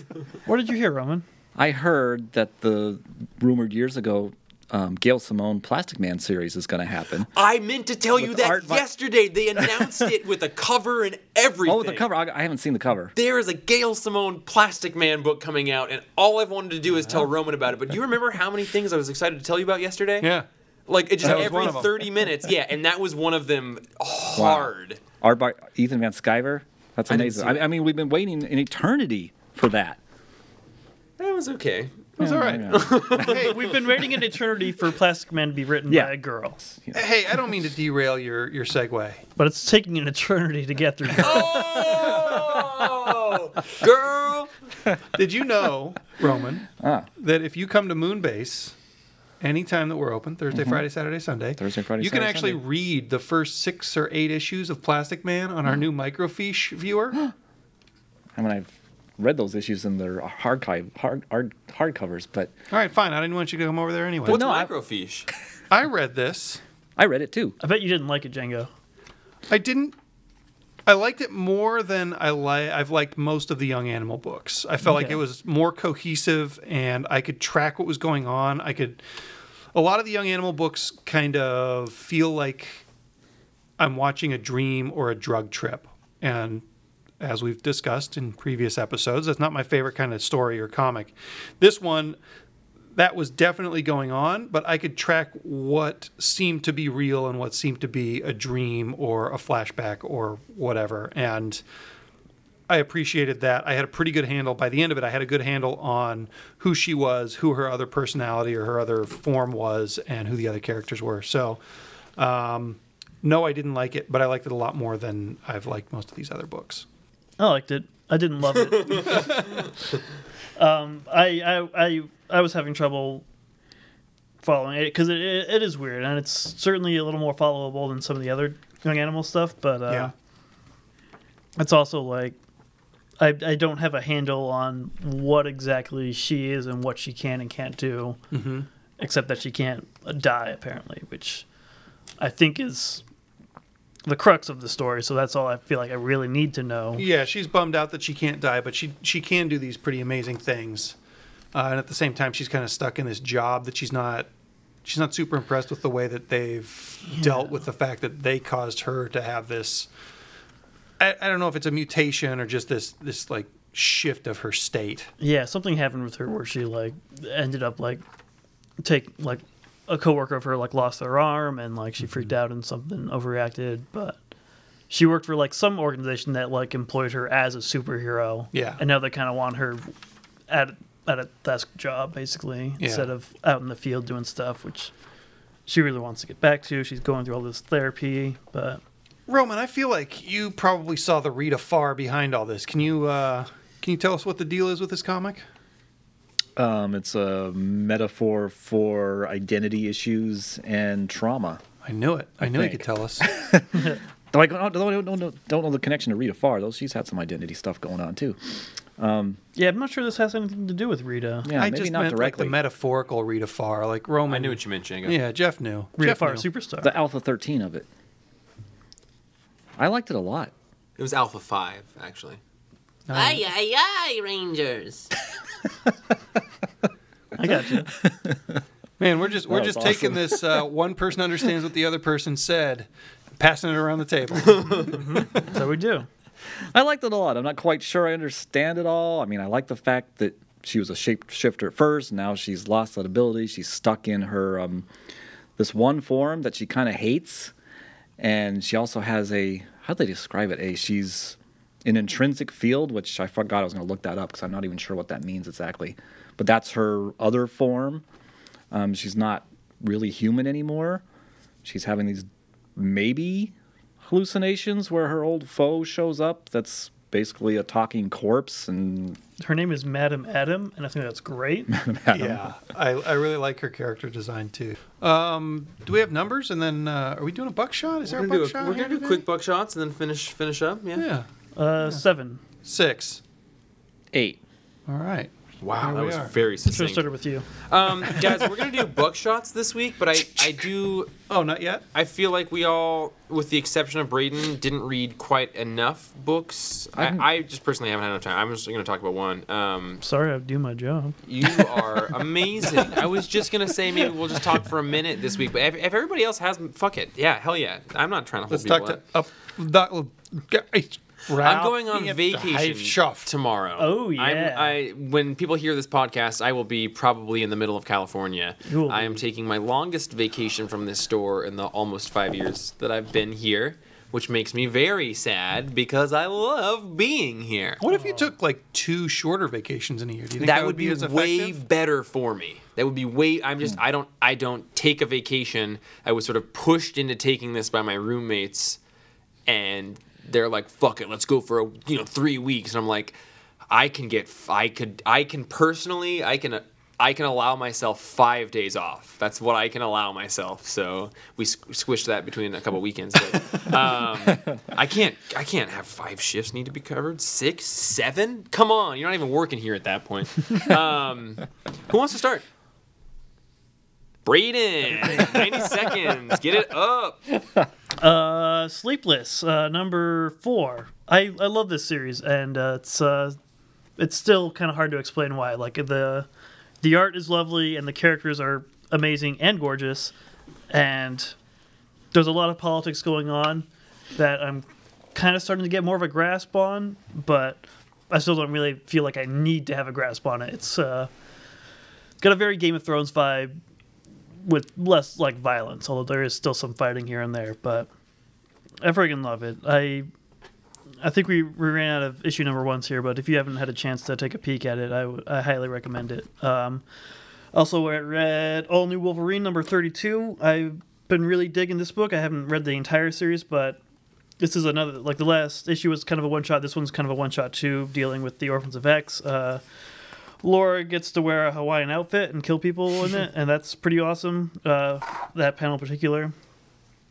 What [LAUGHS] did you hear, Roman? I heard that the rumored years ago um, Gail Simone Plastic Man series is going to happen. I meant to tell you that art by- yesterday. They announced it with a cover and everything. Oh, with the cover! I, I haven't seen the cover. There is a Gail Simone Plastic Man book coming out, and all I've wanted to do is tell Roman about it. But do you remember how many things I was excited to tell you about yesterday? Yeah. Like it just That every one of 'em. 30 minutes. Yeah, and that was one of them [LAUGHS] hard. Art by Ethan Van Sciver. That's amazing. see I. I mean, we've been waiting an eternity for that. That was okay. That's all right. [LAUGHS] hey, We've been waiting an eternity for Plastic Man to be written Yeah. by a girl, hey, I don't mean to derail your your segue. but it's taking an eternity to get through. Oh, girl. Did you know, Roman, Ah. that if you come to Moonbase anytime that we're open, Thursday, Friday, Saturday, Sunday, Mm-hmm. Thursday, Friday, you can Saturday, actually Sunday. read the first six or eight issues of Plastic Man on our new microfiche viewer. [GASPS] I mean, I've read those issues in their archive hard hard hardcovers, but All right, fine. I didn't want you to come over there anyway. What's no, I- microfiche? I read this. I read it too. I bet you didn't like it, Django. I didn't. I liked it more than I like. I've liked most of the Young Animal books. I felt like it was more cohesive, and I could track what was going on. I could. A lot of the Young Animal books kind of feel like I'm watching a dream or a drug trip, and as we've discussed in previous episodes, that's not my favorite kind of story or comic. This one, that was definitely going on, but I could track what seemed to be real and what seemed to be a dream or a flashback or whatever. And I appreciated that. I had a pretty good handle by the end of it. I had a good handle on who she was, who her other personality or her other form was, and who the other characters were. So, um, no, I didn't like it, but I liked it a lot more than I've liked most of these other books. I liked it. I didn't love it. [LAUGHS] um, I, I I I was having trouble following it because it, it, it is weird and it's certainly a little more followable than some of the other young animal stuff. But uh, Yeah. it's also like I I don't have a handle on what exactly she is and what she can and can't do. Mm-hmm. except that she can't die apparently, which I think is the crux of the story. So that's all I feel like I really need to know. Yeah, she's bummed out that she can't die, but she she can do these pretty amazing things. Uh, and at the same time, she's kind of stuck in this job that she's not she's not super impressed with the way that they've dealt with the fact that they caused her to have this. I, I don't know if it's a mutation or just this this like shift of her state. Yeah, something happened with her where she like ended up like take like a coworker of her like lost their arm and like she freaked out and something overreacted, but she worked for like some organization that like employed her as a superhero. Yeah. And now they kind of want her at at a desk job basically Yeah. instead of out in the field doing stuff, which she really wants to get back to. She's going through all this therapy, but Roman, I feel like you probably saw the Rita Farr behind all this. Can you uh, can you tell us what the deal is with this comic? Um, it's a metaphor for identity issues and trauma. I knew it. I, knew you think. could tell us. [LAUGHS] Though I don't, don't, don't, don't, don't know the connection to Rita Farr. Though she's had some identity stuff going on too. yeah, I'm not sure this has anything to do with Rita. Yeah, I maybe just not meant directly. like the metaphorical Rita Farr, like Roman. I knew what you meant, Django. Yeah, Jeff knew. Rita Jeff Farr, knew. superstar. the Alpha 13 of it. I liked it a lot. It was Alpha 5, actually. Aye, aye, aye, Rangers. [LAUGHS] [LAUGHS] I got you. Man, we're just we're That was just taking this uh, one person understands what the other person said, passing it around the table. [LAUGHS] That's how we do. I liked it a lot. I'm not quite sure I understand it all. I mean, I like the fact that she was a shapeshifter at first. Now she's lost that ability. She's stuck in her um, this one form that she kind of hates, and she also has a how do they describe it? A she's an intrinsic field, which I forgot I was going to look that up because I'm not even sure what that means exactly. But that's her other form. Um, she's not really human anymore. She's having these maybe hallucinations where her old foe shows up. That's basically a talking corpse, and Her name is Madam Adam, and I think that's great. [LAUGHS] yeah, I, I really like her character design too. Um, do we have numbers? And then uh, are we doing a buckshot? Is there We're a buckshot? a, we're gonna do today? quick buckshots and then finish finish up. Yeah. Yeah, Uh, seven. six. eight. All right. Wow, Here that we was are. very Should have succinct. started with you. Um, [LAUGHS] guys, we're gonna do buckshots this week, but I I do Oh, not yet. I feel like we all, with the exception of Braden, didn't read quite enough books. I, I'm- I just personally haven't had enough time. I'm just going to talk about one. Um, Sorry, I do my job. you are [LAUGHS] amazing. I was just going to say maybe we'll just talk for a minute this week, but if, if everybody else has, fuck it. Yeah, hell yeah. I'm not trying to hold Let's people talk up. to up. That, I'm going on vacation tomorrow. Oh, yeah. I'm, I when people hear this podcast, I will be probably in the middle of California. Will I am taking my longest vacation from this store in the almost five years that I've been here, which makes me very sad because I love being here. What if you took like two shorter vacations in a year? Do you think That, that, would be, as way better for me. That would be way. I'm just. Hmm. I don't. I don't take a vacation. I was sort of pushed into taking this by my roommates, and they're like, "Fuck it, let's go for a you know three weeks." And I'm like, I can get. I could. I can personally. I can. I can allow myself five days off. That's what I can allow myself. So we squished that between a couple weekends. But, um, [LAUGHS] I can't. I can't have five shifts need to be covered. Six, seven. Come on, you're not even working here at that point. [LAUGHS] Um, who wants to start? Braden, 90 seconds. Get it up. [LAUGHS] Uh, Sleepless, uh, number four. I, I love this series, and uh, it's uh, it's still kind of hard to explain why. Like the the art is lovely, and the characters are amazing and gorgeous, and there's a lot of politics going on that I'm kind of starting to get more of a grasp on, but I still don't really feel like I need to have a grasp on it. It's uh, got a very Game of Thrones vibe with less like violence, although there is still some fighting here and there. But I freaking love it. I I think we, we ran out of issue number ones here, but if you haven't had a chance to take a peek at it, I, I highly recommend it. Um, also, I read All New Wolverine number 32. I've been really digging this book. I haven't read the entire series, but this is another, like the last issue was kind of a one shot. This one's kind of a one shot too, dealing with the Orphans of X. Uh, Laura gets to wear a Hawaiian outfit and kill people in it, and that's pretty awesome. Uh, that panel in particular.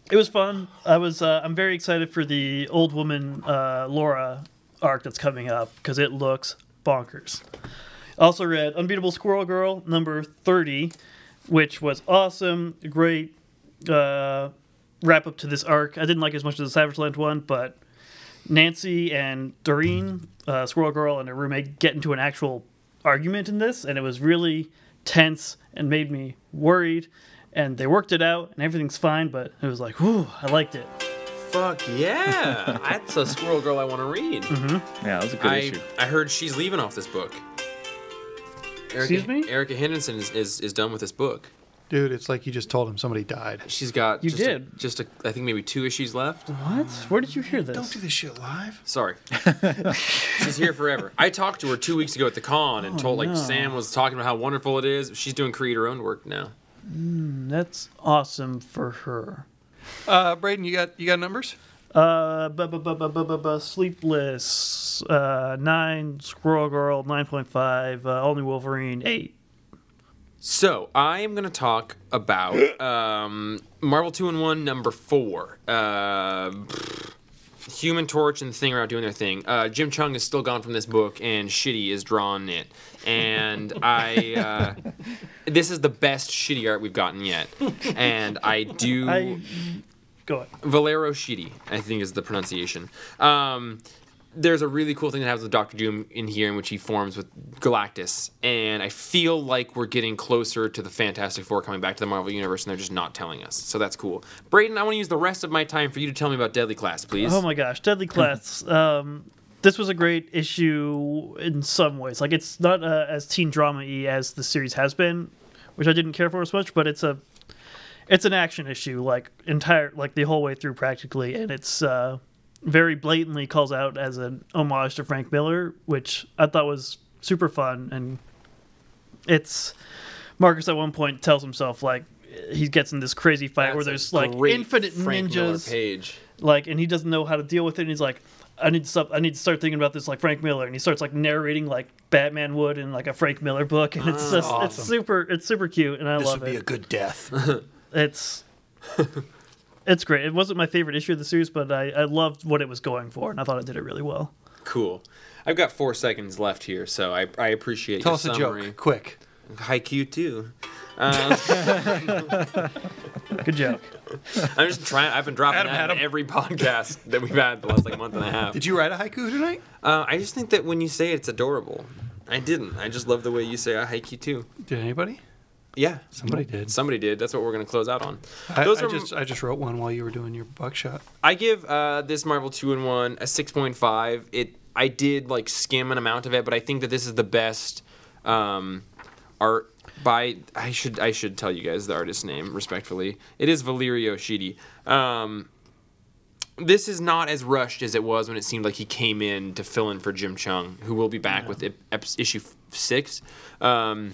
It was fun. I was. Uh, I'm very excited for the old woman uh, Laura arc that's coming up because it looks bonkers. Also read Unbeatable Squirrel Girl number thirty. which was awesome. Great uh, wrap up to this arc. I didn't like it as much as the Savage Land one, but Nancy and Doreen, uh, Squirrel Girl, and her roommate get into an actual argument in this, and it was really tense and made me worried. And they worked it out, and everything's fine. But it was like, whew, I liked it. Fuck yeah! [LAUGHS] That's a Squirrel Girl I want to read. Mm-hmm. Yeah, that was a good I issue. I heard she's leaving off this book. Erica, Excuse me? Erica Henderson is, is, is done with this book. Dude, it's like you just told him somebody died. She's got You just a- did. just a, I think maybe two issues left. What? Where did you hear this? Don't do this shit live. Sorry. [LAUGHS] She's here forever. I talked to her two weeks ago at the con and told like no. Sam was talking about how wonderful it is. She's doing create her own work now. That's awesome for her. Uh, Braden, you got you got numbers? Uh, bu- bu- bu- bu- bu- bu- bu- Sleepless, uh, 9, Squirrel Girl, 9.5, uh, All New Wolverine, 8. So I am going to talk about [LAUGHS] um, Marvel Two in One number four. Uh, Human Torch and the Thing are out doing their thing. Uh, Jim Cheung is still gone from this book, and Shitty is drawn it. And I, uh, this is the best Shitty art we've gotten yet. And I do. I. Go ahead. Valero Shitty, I think is the pronunciation. Um, there's a really cool thing that happens with Doctor Doom in here, in which he forms with Galactus, and I feel like we're getting closer to the Fantastic Four coming back to the Marvel Universe, and they're just not telling us. So that's cool. Braden, I want to use the rest of my time for you to tell me about Deadly Class, please. Oh my gosh, Deadly Class. [LAUGHS] um, this was a great issue in some ways. Like, it's not uh, as teen drama y as the series has been, which I didn't care for as much, but it's a. It's an action issue, like entire, like the whole way through, practically, and it's uh, very blatantly calls out as an homage to Frank Miller, which I thought was super fun. And it's Marcus at one point tells himself like he gets in this crazy fight That's where there's like infinite Frank ninjas, page. like, and he doesn't know how to deal with it. And he's like, I need to stop. I need to start thinking about this like Frank Miller, and he starts like narrating like Batman would in like a Frank Miller book, and it's ah. just it's super it's super cute, and I This love would be it. a good death. it's [LAUGHS] it's great. It wasn't my favorite issue of the series, but I, I loved what it was going for, and I thought it did it really well. Cool. I've got four seconds left here, so I, I appreciate Tell your us a joke, quick. Haiku too. [LAUGHS] Um, Good joke. I'm just trying. I've been dropping Adam that had in 'em. every podcast that we've had the last like month and a half. Did you write a haiku tonight? Uh, I just think that when you say it, it's adorable. I didn't. I just love the way you say I haiku too. Did anybody? Yeah, Somebody did. somebody did. That's what we're gonna close out on. I, Those I are. just I just wrote one while you were doing your buckshot. I give uh, this Marvel two in one a six point five. It. I did like skim an amount of it, but I think that this is the best um, art by. I should I should tell you guys the artist's name respectfully. It is Valerio Schiti. Um, this is not as rushed as it was when it seemed like he came in to fill in for Jim Cheung, who will be back with ep- ep- issue f- six. Um,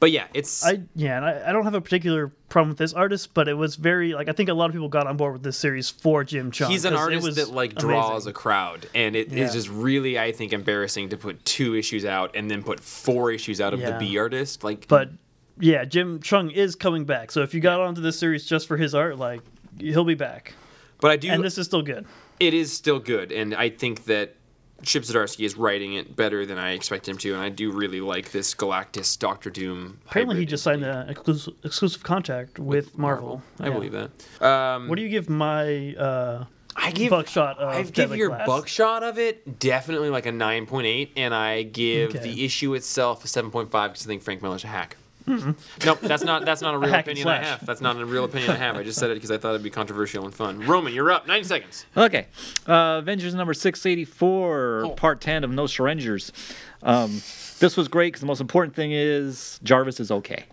but yeah, it's I yeah, and I, I don't have a particular problem with this artist, but it was very like I think a lot of people got on board with this series for Jim Cheung. he's an artist that like draws amazing. a crowd, and it is Yeah. just really I think embarrassing to put two issues out and then put four issues out of Yeah. the B artist. Like, But yeah, Jim Cheung is coming back. So if you got onto this series just for his art, like he'll be back. but I do. And this is still good. it is still good, and I think that Chip Zdarsky is writing it better than I expect him to, and I do really like this Galactus Doctor Doom. Apparently, he just signed an exclusive, exclusive contract with, Marvel. I Yeah. believe that. Um, What do you give my uh, I give buckshot of I give your Class? buckshot of it definitely like a 9.8, and I give Okay. the issue itself a 7.5 because I think Frank Miller's a hack. Nope, that's not that's not a [LAUGHS] real hack and opinion I have. That's not a real opinion I have. I just said it because I thought it'd be controversial and fun. Roman, you're up. 90 seconds. Okay. Uh, Avengers number 684, Oh. part 10 of No Surrenders. Um, this was great because the most important thing is Jarvis is okay.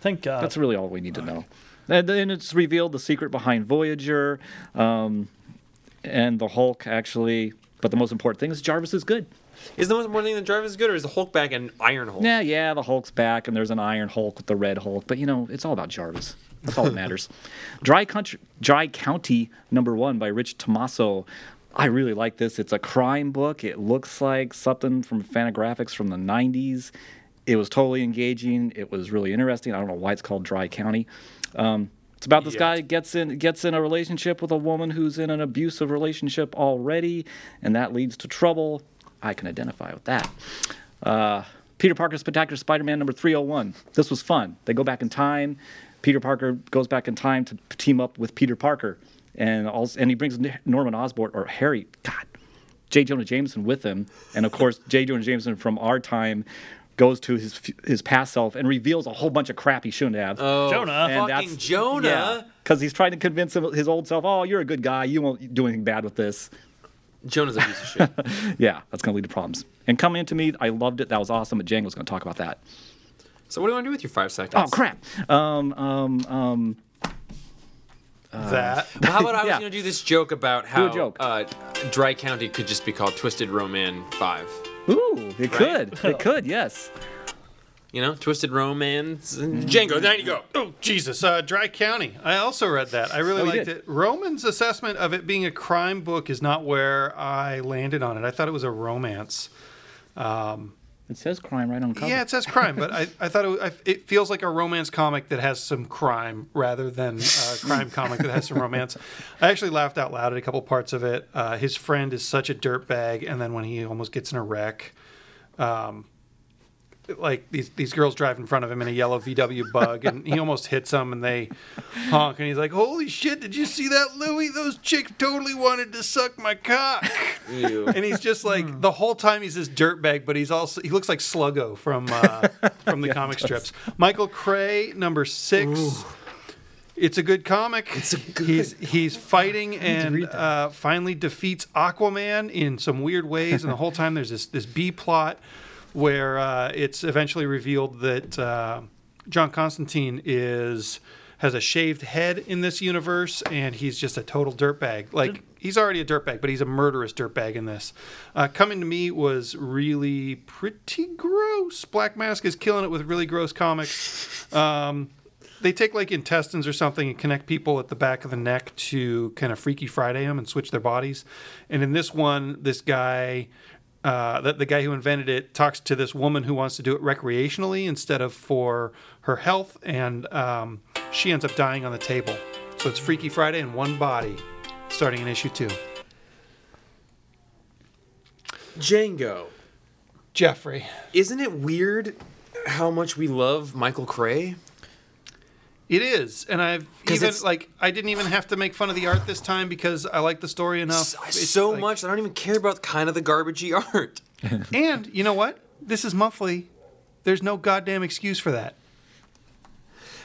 Thank God. That's really all we need to know. And then it's revealed the secret behind Voyager um, and the Hulk, actually. But the most important thing is Jarvis is good. Is the most important thing that Jarvis is good, or is the Hulk back and Iron Hulk? Yeah, yeah, the Hulk's back, and there's an Iron Hulk with the Red Hulk. But, you know, it's all about Jarvis. That's all that matters. [LAUGHS] Dry, Country, Dry County, number one, by Rich Tommaso. I really like this. It's a crime book. It looks like something from Fantagraphics from the 90s. It was totally engaging. It was really interesting. I don't know why it's called Dry County. Um, it's about this Yeah. guy gets in gets in a relationship with a woman who's in an abusive relationship already, and that leads to trouble. I can identify with that. Uh, Peter Parker Spectacular Spider-Man number 301. This was fun. They go back in time. Peter Parker goes back in time to team up with Peter Parker, and also, and he brings Norman Osborn or Harry. God, J. Jonah Jameson with him, and of course J. Jonah Jameson from our time goes to his his past self and reveals a whole bunch of crap he shouldn't have. Oh, Jonah. And fucking Jonah. because he's trying to convince him, his old self, "Oh, you're a good guy. You won't do anything bad with this." Jonah's a piece of shit. [LAUGHS] Yeah, that's going to lead to problems. And coming into me, I loved it. That was awesome. But Django's going to talk about that. So what do you want to do with your five seconds? Oh crap! Um, um, um, that. [LAUGHS] Well, how about I was Yeah. going to do this joke about how joke. Uh, Dry County could just be called Twisted Roman 5. ooh, it could, it [LAUGHS] could, yes. You know, Twisted Romance and Django. There you go. Oh Jesus! Uh, Dry County. I also read that. I really Oh, liked it. Roman's assessment of it being a crime book is not where I landed on it. I thought it was a romance. It says crime right on the cover. Yeah, it says crime, but I, [LAUGHS] I thought it, I, it feels like a romance comic that has some crime rather than a crime comic that has some romance. I actually laughed out loud at a couple parts of it. Uh, his friend is such a dirtbag, and then when he almost gets in a wreck, um, like these these girls drive in front of him in a yellow VW bug, and he almost hits them, and they honk, and he's like, "Holy shit! Did you see that, Louis? Those chicks totally wanted to suck my cock." Ew. and he's just like the whole time he's this dirtbag, but he's also he looks like Sluggo from uh, from the [LAUGHS] comic strips. Michael Cray, number six. It's a good comic. It's a good. He's he's fighting and uh, finally defeats Aquaman in some weird ways, and the whole time there's this this B plot where uh, it's eventually revealed that uh, John Constantine is has a shaved head in this universe, and he's just a total dirtbag. Like he's already a dirtbag, but he's a murderous dirtbag in this. Uh, Come Into Me was really pretty gross. Black Mask is killing it with really gross comics. Um, they take like intestines or something and connect people at the back of the neck to kind of Freaky Friday them and switch their bodies. And in this one, this guy, uh, the, the guy who invented it, talks to this woman who wants to do it recreationally instead of for her health, and um, she ends up dying on the table. So it's Freaky Friday in one body, starting in issue two. Django. Jeffrey. Isn't it weird how much we love Michael Cray? It is, and I've even like I didn't even have to make fun of the art this time because I like the story enough. So, It's so like- much. I don't even care about kind of the garbagey [LAUGHS] art. [LAUGHS] And you know what? This is monthly. There's no goddamn excuse for that.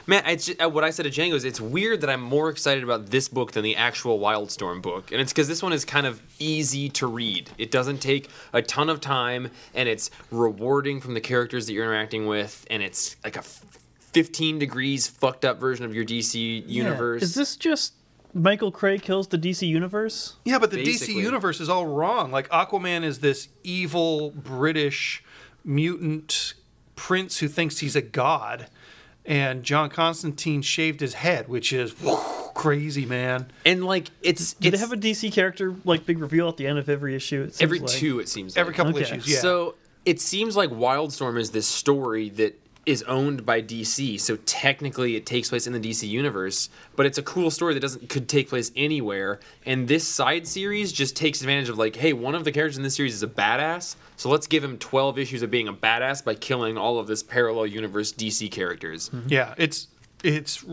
Man, it's just, uh, what I said to Django is it's weird that I'm more excited about this book than the actual Wildstorm book, and it's because this one is kind of easy to read. It doesn't take a ton of time, and it's rewarding from the characters that you're interacting with, and it's like a 15 degrees fucked up version of your DC universe. Is this just Michael Cray kills the DC universe? Yeah, but the Basically. DC universe is all wrong. Like Aquaman is this evil British mutant prince who thinks he's a god, and John Constantine shaved his head, which is crazy, man. and like it's Do it's they have a DC character like big reveal at the end of every issue? Every like. two it seems Every like. couple Okay. issues, yeah. So it seems like Wildstorm is this story that is owned by DC. So technically, it takes place in the DC universe, but it's a cool story that doesn't could take place anywhere. And this side series just takes advantage of like, hey, one of the characters in this series is a badass, so let's give him twelve issues of being a badass by killing all of this parallel universe DC characters. Mm-hmm. yeah, it's it's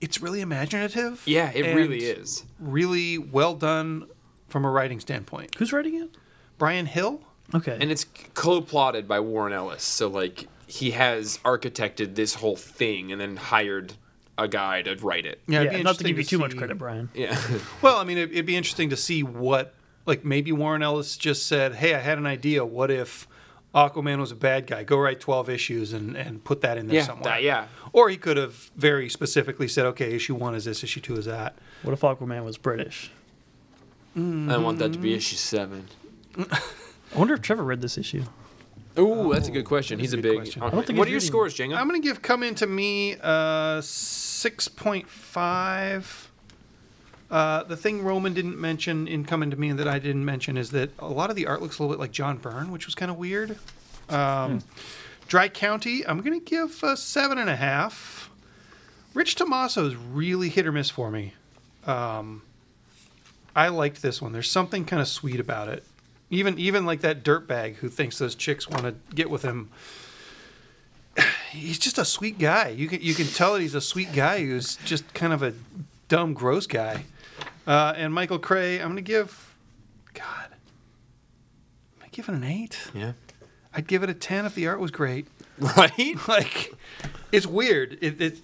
it's really imaginative. Yeah, it and really is. Really well done from a writing standpoint. Who's writing it? Bryan Hill. Okay. And it's co-plotted by Warren Ellis, so like he has architected this whole thing and then hired a guy to write it. Yeah, it'd yeah, not to interesting give you too much credit, Bryan. Yeah. [LAUGHS] Well, I mean, it, it'd be interesting to see what, like, maybe Warren Ellis just said, "Hey, I had an idea. What if Aquaman was a bad guy? Go write twelve issues and and put that in there Yeah, somewhere." that- yeah. Or he could have very specifically said, "Okay, issue one is this, issue two is that." What if Aquaman was British? I want that to be mm. issue seven. [LAUGHS] I wonder if Trevor read this issue. Ooh, that's a good question. He's a a big. question. I don't think what are your reading- scores, Django? I'm gonna give "Come Into Me" uh, six point five. Uh, the thing Roman didn't mention in "Come Into Me" and that I didn't mention is that a lot of the art looks a little bit like John Byrne, which was kind of weird. Um, Dry County, I'm gonna give a seven and a half. Rich Tommaso is really hit or miss for me. Um, I liked this one. There's something kind of sweet about it. Even even like that dirtbag who thinks those chicks want to get with him. He's just a sweet guy. You can you can tell that he's a sweet guy who's just kind of a dumb, gross guy. Uh, and Michael Cray, I'm gonna give. God, I'm gonna give an eight. Yeah. I'd give it a ten if the art was great. [LAUGHS] Right? Like, it's weird. It, it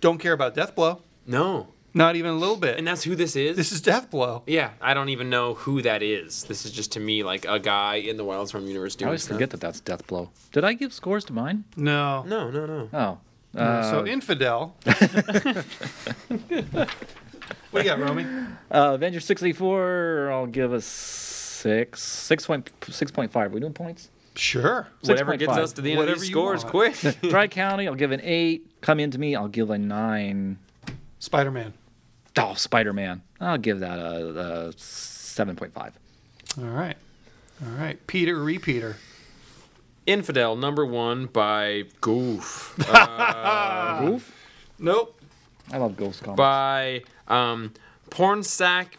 don't care about Deathblow, No. Not even a little bit. And that's who this is? this is Deathblow. yeah, I don't even know who that is. This is just to me like a guy in the Wildstorm universe doing. I doing always stuff. forget that that's Deathblow. Did I give scores to mine? No. No, no, no. Oh. Uh, so infidel. [LAUGHS] what do you got, Romy? uh, Avenger 64, I'll give a 6. 6.6.5. Are we doing points? Sure. Whatever gets us to the end of these scores, want. quick. [LAUGHS] [LAUGHS] Dry County, I'll give an 8. Come into me, I'll give a 9. Spider Man. Oh, Spider Man. I'll give that a, a 7.5. All right. All right. Peter Repeater. Infidel number one by Goof. [LAUGHS] Oof. Nope. I love Ghost Comics. by um, Pornsack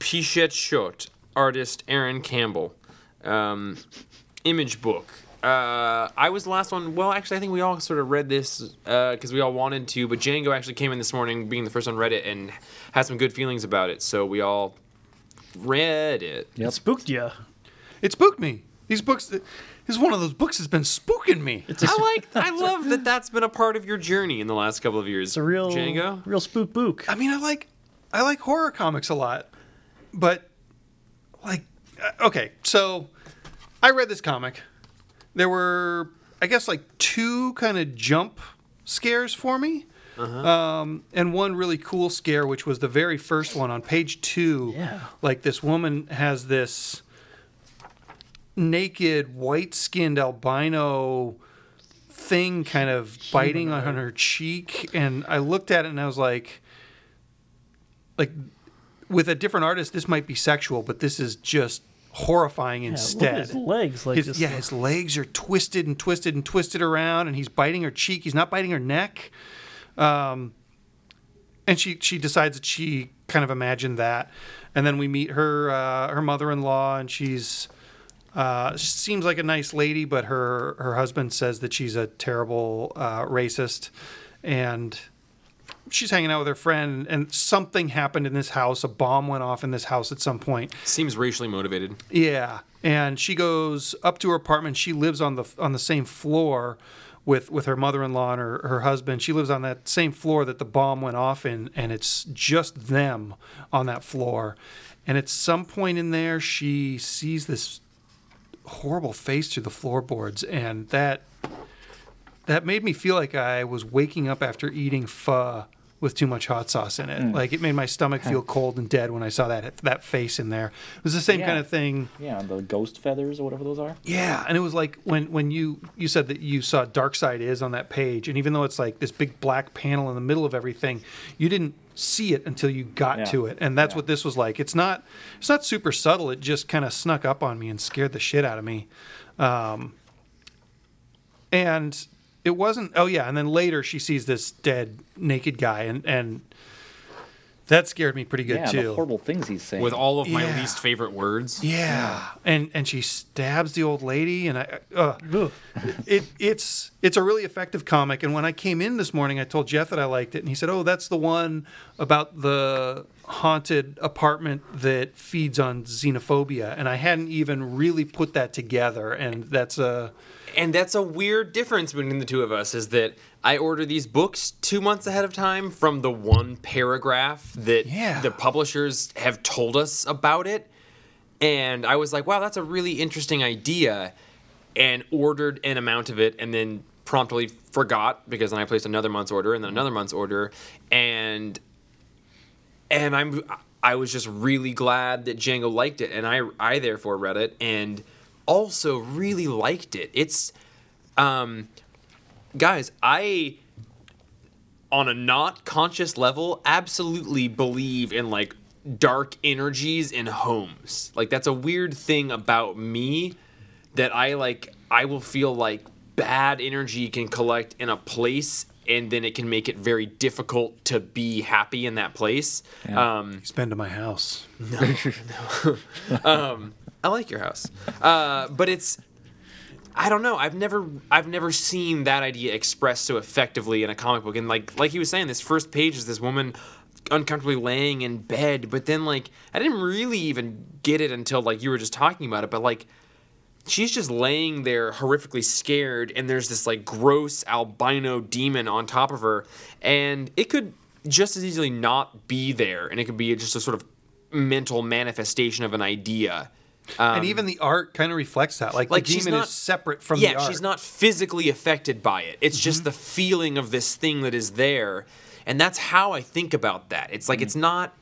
Pichet Shot, artist Aaron Campbell. Um, image book. Uh, I was the last one. Well, actually, I think we all sort of read this because we all wanted to, but Django actually came in this morning, being the first one read it, and had some good feelings about it. So we all read it. Yep. Spooked you. It spooked me. These books. This is one of those books that's been spooking me. It's a, I like. I love that. That's been a part of your journey in the last couple of years. it's a real, Django. real spook book. I mean, I like, I like horror comics a lot, but like, uh, okay, so I read this comic. There were, I guess, like two kind of jump scares for me. Um, and one really cool scare, which was the very first one on page two. Yeah. Like this woman has this naked, white skinned albino thing kind of biting on her cheek. And I looked at it and I was like, like with a different artist, this might be sexual, but this is just horrifying instead. His legs, like His- just yeah, his legs are twisted and twisted and twisted around, and he's biting her cheek. He's not biting her neck. Um, and she she decides that she kind of imagined that, and then we meet her uh, her mother in law, and she's uh, she seems like a nice lady, but her her husband says that she's a terrible uh, racist, and she's hanging out with her friend, and something happened in this house. A bomb went off in this house at some point. Seems racially motivated. Yeah, and she goes up to her apartment. She lives on the on the same floor with with her mother-in-law and her, her husband. She lives on that same floor that the bomb went off in, and it's just them on that floor. And at some point in there, she sees this horrible face through the floorboards, and that that made me feel like I was waking up after eating pho with too much hot sauce in it. Like it made my stomach feel [LAUGHS] cold and dead when I saw that that face in there. It was the same Yeah. kind of thing. Yeah, the ghost feathers or whatever those are. Yeah, and it was like when when you you said that you saw Darkseid is on that page, and even though it's like this big black panel in the middle of everything, you didn't see it until you got Yeah. to it, and that's Yeah. what this was like. It's not it's not super subtle. It just kind of snuck up on me and scared the shit out of me. Um, and it wasn't. Oh yeah, and then later she sees this dead naked guy, and and that scared me pretty good yeah, too. the horrible things he's saying. With all of my Yeah. least favorite words. Yeah. and and she stabs the old lady, and I, uh, it it's it's a really effective comic. And when I came in this morning, I told Jeff that I liked it, and he said, "Oh, that's the one about the haunted apartment that feeds on xenophobia." And I hadn't even really put that together, and that's a And that's a weird difference between the two of us is that I order these books two months ahead of time from the one paragraph that Yeah. the publishers have told us about it. And I was like, wow, that's a really interesting idea. And ordered an amount of it and then promptly forgot because then I placed another month's order and then another month's order. And and I'm I was just really glad that Django liked it, and I I therefore read it and also really liked it. It's, um, guys, I on a not conscious level absolutely believe in like dark energies in homes. Like that's a weird thing about me that I like I will feel like bad energy can collect in a place and then it can make it very difficult to be happy in that place. Um he's been to my house. [LAUGHS] [LAUGHS] I like your house. Uh, but it's I don't know. I've never I've never seen that idea expressed so effectively in a comic book. And like like he was saying, this first page is this woman uncomfortably laying in bed, but then like I didn't really even get it until like you were just talking about it, but like she's just laying there horrifically scared and there's this like gross albino demon on top of her and it could just as easily not be there and it could be just a sort of mental manifestation of an idea and even the art kind of reflects that. Like, Um, like the she's demon not- is separate from yeah the art. she's not physically affected by it it's Mm-hmm. just the feeling of this thing that is there and that's how i think about that it's like Mm. it's not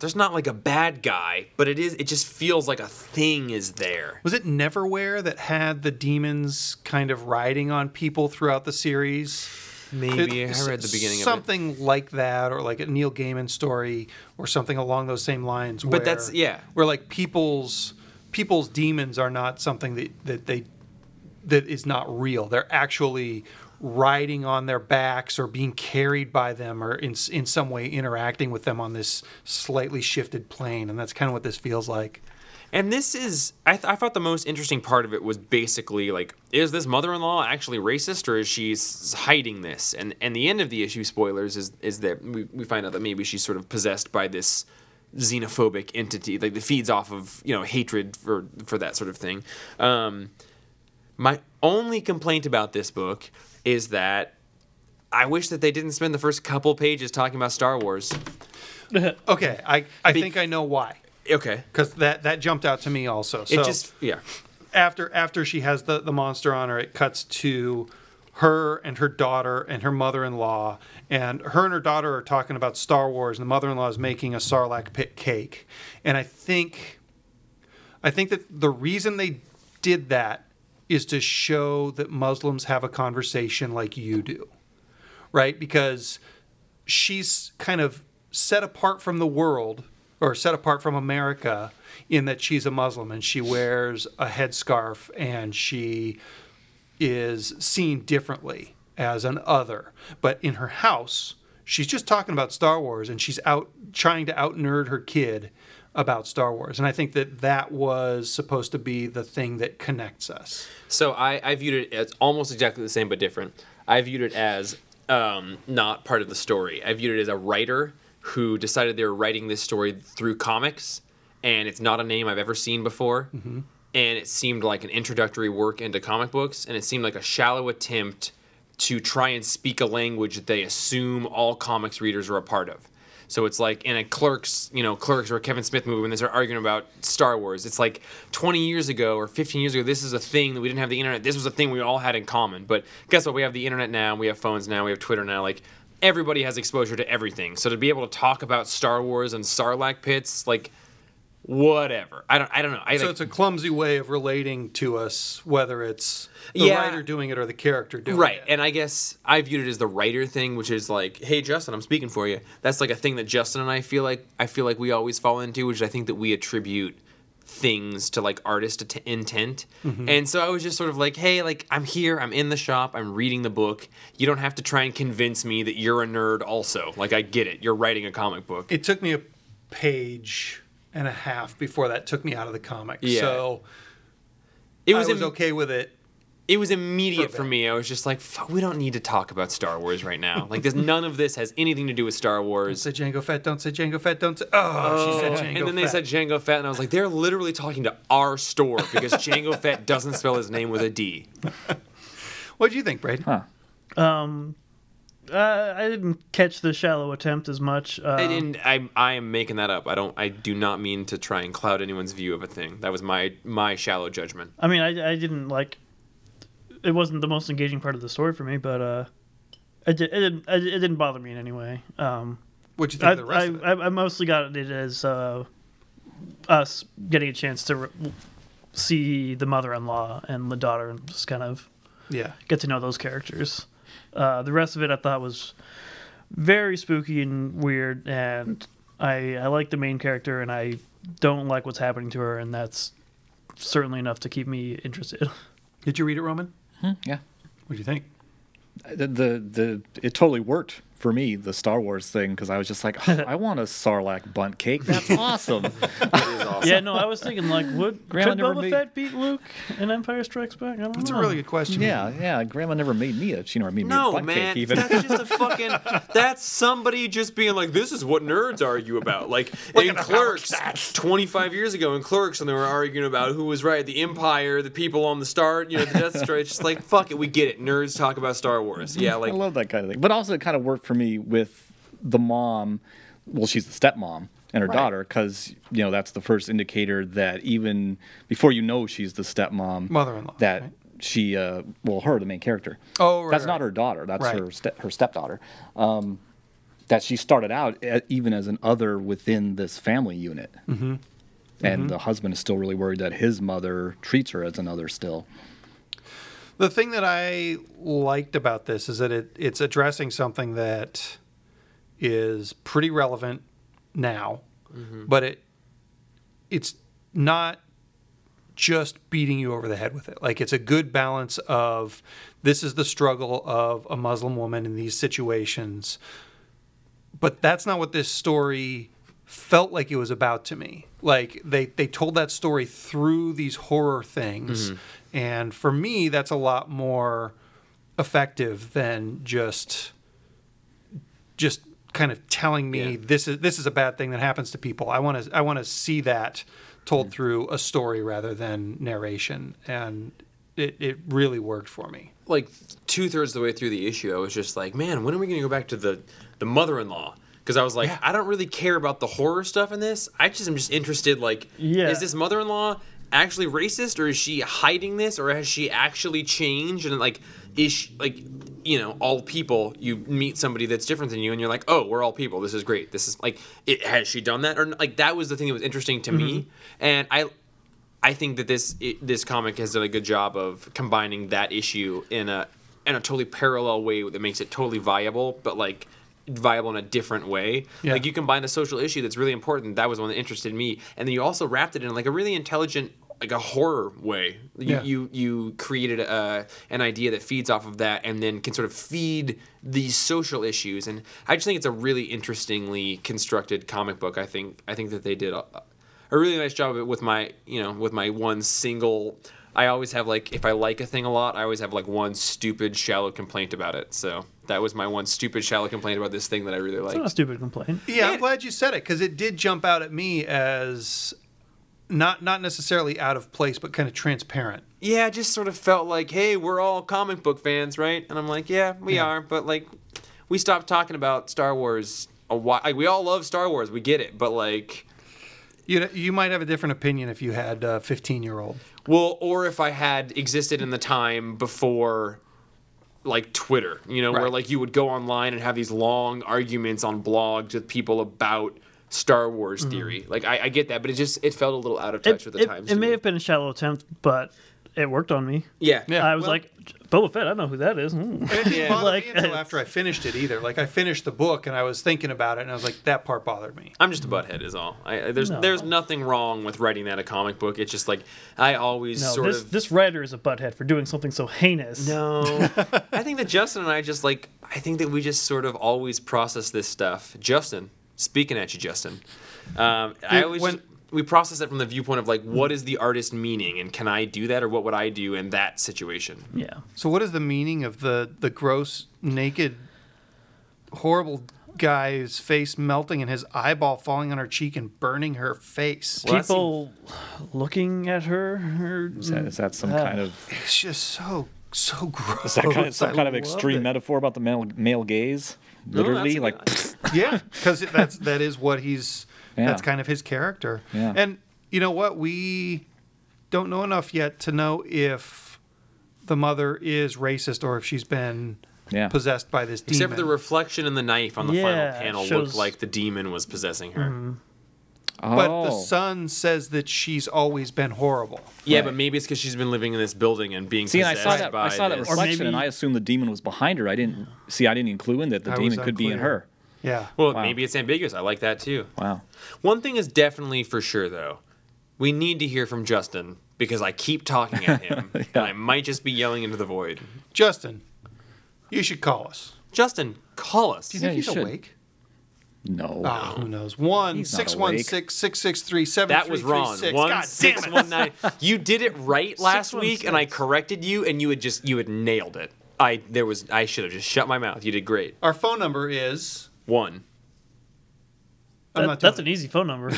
there's not like a bad guy but it is it just feels like a thing is there Was it Neverwhere that had the demons kind of riding on people throughout the series? maybe It- i read the beginning of it something like that, or like a Neil Gaiman story, or something along those same lines. Where, But that's- yeah. where like people's people's demons are not something that that they that is not real. They're actually riding on their backs or being carried by them or in in some way interacting with them on this slightly shifted plane and that's kind of what this feels like And this is, I, th- I thought the most interesting part of it was basically like, is this mother-in-law actually racist, or is she hiding this? And and the end of the issue, spoilers, is is that we, we find out that maybe she's sort of possessed by this xenophobic entity, like that feeds off of you know hatred for for that sort of thing. Um, my only complaint about this book is that I wish that they didn't spend the first couple pages talking about Star Wars. [LAUGHS] okay i i Be- think i know why Okay, because that that jumped out to me also so it just yeah. after after she has the the monster on her it cuts to her and her daughter and her mother-in-law and her and her daughter are talking about star wars and the mother-in-law is making a sarlacc pit cake. And i think i think that the reason they did that is to show that muslims have a conversation like you do right? Because she's kind of set apart from the world or set apart from America in that she's a Muslim and she wears a headscarf and she is seen differently as an other. But in her house, she's just talking about Star Wars and she's out trying to out nerd her kid about Star Wars. And I think that that was supposed to be the thing that connects us. So I, I viewed it as almost exactly the same but different. I viewed it as um, not part of the story. I viewed it as a writer who decided they were writing this story through comics, and it's not a name I've ever seen before. And it seemed like an introductory work into comic books, and it seemed like a shallow attempt to try and speak a language that they assume all comics readers are a part of. So it's like in a Clerks, you know, Clerks or Kevin Smith movie when they start arguing about Star Wars. It's like 20 years ago or 15 years ago, this is a thing that we didn't have the internet. This was a thing we all had in common. But guess what? We have the internet now. We have phones now. We have Twitter now. Like everybody has exposure to everything. So to be able to talk about Star Wars and Sarlacc pits, like whatever. I don't. I don't know. I So like, it's a clumsy way of relating to us, whether it's the Yeah. writer doing it or the character doing Right, it. Right. And I guess I viewed it as the writer thing, which is like, hey Justin, I'm speaking for you. That's like a thing that Justin and I feel like I feel like we always fall into, which I think that we attribute things to like artist at- intent. Mm-hmm. And so I was just sort of like, hey, like I'm here, I'm in the shop, I'm reading the book. You don't have to try and convince me that you're a nerd also. Like I get it. You're writing a comic book. It took me a page and a half before that took me out of the comic. Yeah. So It was, I was im- okay with it. it was immediate For for me. I was just like, Fuck, we don't need to talk about Star Wars right now. Like, there's [LAUGHS] none of this has anything to do with Star Wars. Say Jango Fett, don't say Jango Fett, don't say. Oh, she said Django and then they said Jango Fett, and I was like, they're literally talking to our store because Jango Fett doesn't spell his name with a D. [LAUGHS] What do you think, Braden? Huh. Um, uh, I didn't catch the shallow attempt as much. Uh, I didn't. I I am making that up. I don't. I do not mean to try and cloud anyone's view of a thing. That was my my shallow judgment. I mean, I, I didn't like. It wasn't the most engaging part of the story for me, but uh, it, did, it didn't it didn't bother me in any way. Um, What'd you think I, of the rest I, of it? I, I mostly got it as uh, us getting a chance to re- see the mother-in-law and the daughter and just kind of yeah. get to know those characters. Uh, the rest of it I thought was very spooky and weird, and I I like the main character, and I don't like what's happening to her, and that's certainly enough to keep me interested. [LAUGHS] Did you read it, Roman? Yeah. What do you think? The, the the it totally worked for me the Star Wars thing because I was just like, "Oh, I want a Sarlacc Bundt cake. That's [LAUGHS] awesome. awesome. Yeah, no, I was thinking like, would Grandma could never Boba made- Fett beat Luke in Empire Strikes Back? I don't That's a really good question. yeah, yeah. Grandma never made me a. She never made me a No, Bundt man, cake even. that's just a fucking. [LAUGHS] That's somebody just being like, "This is what nerds argue about." Like [LAUGHS] in Clerks, twenty-five years ago in Clerks, and they were arguing about who was right: the Empire, the people on the Star, you know, the Death Star. It's just like, fuck it, we get it. Nerds talk about Star Wars. Yeah, like I love that kind of thing. But also, it kind of worked for me with the mom. Well, she's the stepmom and her Right. daughter, because you know that's the first indicator that even before you know she's the stepmom, Mother-in-law, that right? she, uh, well, her, the main character. Oh, right, That's not her daughter. That's her step, her stepdaughter. Um, that she started out even as an other within this family unit. Mm-hmm. And the husband is still really worried that his mother treats her as another still. The thing that I liked about this is that it, it's addressing something that is pretty relevant now, mm-hmm. but it it's not just beating you over the head with it. Like it's a good balance of this is the struggle of a Muslim woman in these situations, but that's not what this story felt like it was about to me. Like they they told that story through these horror things, mm-hmm. And for me, that's a lot more effective than just just kind of telling me Yeah. this is this is a bad thing that happens to people. I want to I want to see that told through a story rather than narration, and it it really worked for me. like two thirds of the way through the issue, I was just like, man, when are we going to go back to the the mother-in-law? Because I was like, Yeah. I don't really care about the horror stuff in this. I just am just interested, like, Yeah. is this mother-in-law actually racist, or is she hiding this, or has she actually changed? And like, is she, like, you know, all people? You meet somebody that's different than you, and you're like, oh, we're all people. This is great. This is like, it, has she done that, or like that was the thing that was interesting to me, mm-hmm. and I. I think that this i this comic has done a good job of combining that issue in a in a totally parallel way that makes it totally viable, but like viable in a different way. Yeah. Like you combine a social issue that's really important. That was one that interested me, and then you also wrapped it in like a really intelligent, like a horror way. You Yeah. you, you created a, an idea that feeds off of that, and then can sort of feed these social issues. And I just think it's a really interestingly constructed comic book. I think I think that they did. A, a really nice job of it with my you know with my one single i always have like if i like a thing a lot i always have like one stupid shallow complaint about it so that was my one stupid shallow complaint about this thing that i really like. It's not a liked stupid complaint. Yeah, I'm glad you said it because it did jump out at me as not not necessarily out of place, but kind of transparent. yeah it just sort of felt like hey we're all comic book fans right and i'm like yeah we Yeah. are but like we stopped talking about star wars a while like we all love star wars we get it but like You know, you might have a different opinion if you had a 15 year old. Well, or if I had existed in the time before like Twitter, you know, where like you would go online and have these long arguments on blogs with people about Star Wars theory. Like I, I get that, but it just it felt a little out of touch It, with the it, times. it may have been a shallow attempt, but it worked on me. yeah. Yeah. I was well- like, Boba Fett, I don't know who that is. Hmm. It didn't [LAUGHS] bother Like, me until after I finished it either. Like I finished the book and I was thinking about it and I was like, that part bothered me. I'm just a butthead, is all. I, I- there's No. there's nothing wrong with writing that a comic book. It's just like I always No, sort this of this writer is a butthead for doing something so heinous. No, [LAUGHS] I think that Justin and I just like. I think that we just sort of always process this stuff. Justin, speaking at you, Justin. Um, I always when- just- we process it from the viewpoint of like, what is the artist meaning, and can I do that, or what would I do in that situation? Yeah. So what is the meaning of the the gross, naked, horrible guy's face melting and his eyeball falling on her cheek and burning her face? Well, that People looking at her. her Is that, is that some Ah. kind of It's just so so gross. is that kind of some I kind of extreme it. metaphor about the male male gaze? No, that's Literally, a like [LAUGHS] Yeah, because that's that is what he's. Yeah. That's kind of his character. Yeah. And you know what? We don't know enough yet to know if the mother is racist or if she's been Yeah. possessed by this demon. Except for the reflection in the knife on the Yeah, final panel shows- looked like the demon was possessing her. Mm-hmm. But the Oh. son says that she's always been horrible. Yeah, Right. but maybe it's because she's been living in this building and being See, and I saw that. by I saw that this. Or reflection, and I assumed the demon was behind her. I didn't see. I didn't include in that the I demon was could be in her. Yeah. Well, Wow. maybe it's ambiguous. I like that too. Wow. One thing is definitely for sure, though. We need to hear from Justin because I keep talking at him, [LAUGHS] and I might just be yelling into the void. Justin, you should call us. Justin, call us. Do you think you he's should. awake? No. Oh, who knows? One He's not six one six six six three seven. That was wrong. One six one nine. [LAUGHS] You did it right last week, and I corrected you, and you had just you had nailed it. I there was I should have just shut my mouth. You did great. Our phone number is. One I'm That- not that's doing an easy phone number. [LAUGHS]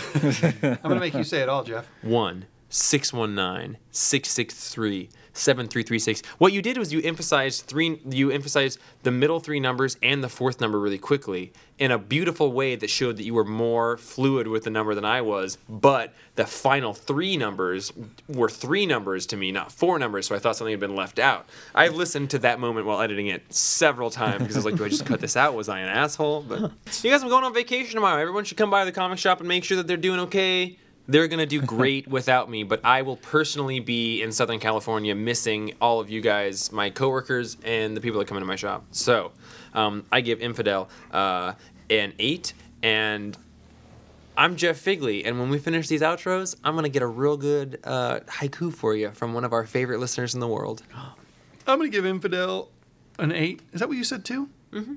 I'm gonna make you say it all, Jeff. one six one nine six six three seven three three six. What you did was you emphasized three. You emphasized the middle three numbers and the fourth number really quickly in a beautiful way that showed that you were more fluid with the number than I was. But the final three numbers were three numbers to me, not four numbers. So I thought something had been left out. I've listened to that moment while editing it several times because I was like, do I just cut this out? Was I an asshole? But you guys, I'm going on vacation tomorrow. Everyone should come by the comic shop and make sure that they're doing okay. They're going to do [LAUGHS] great without me, but I will personally be in Southern California missing all of you guys, my coworkers, and the people that come into my shop. So um, I give Infidel uh, an 8, and I'm Jeff Figley. And when we finish these outros, I'm going to get a real good uh, haiku for you from one of our favorite listeners in the world. I'm gonna give Infidel an eight. Is that what you said too? Mm-hmm.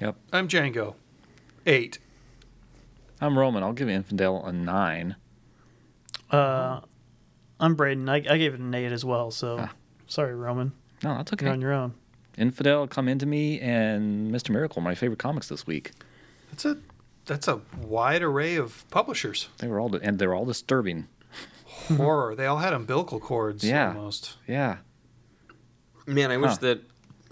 Yep. I'm Django. Eight. I'm Roman. I'll give Infidel a nine. Uh, I'm Braden. I, I gave it an eight as well. So Ah. sorry, Roman. No, that's okay. You're on your own. Infidel, Come Into Me, and Mr. Miracle, my favorite comics this week. That's a that's a wide array of publishers. They were all, and they're all disturbing. [LAUGHS] Horror. They all had umbilical cords. Yeah. Almost. Yeah. Man, I wish that.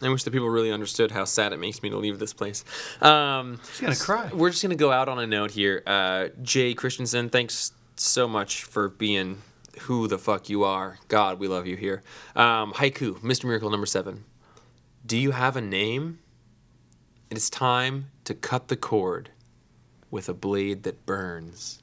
I wish that people really understood how sad it makes me to leave this place. Um, He's gonna cry. We're just gonna go out on a note here. Uh, Jay Christensen, thanks so much for being who the fuck you are. God, we love you here. Um, haiku, Mr. Miracle number seven. Do you have a name? It is time to cut the cord with a blade that burns.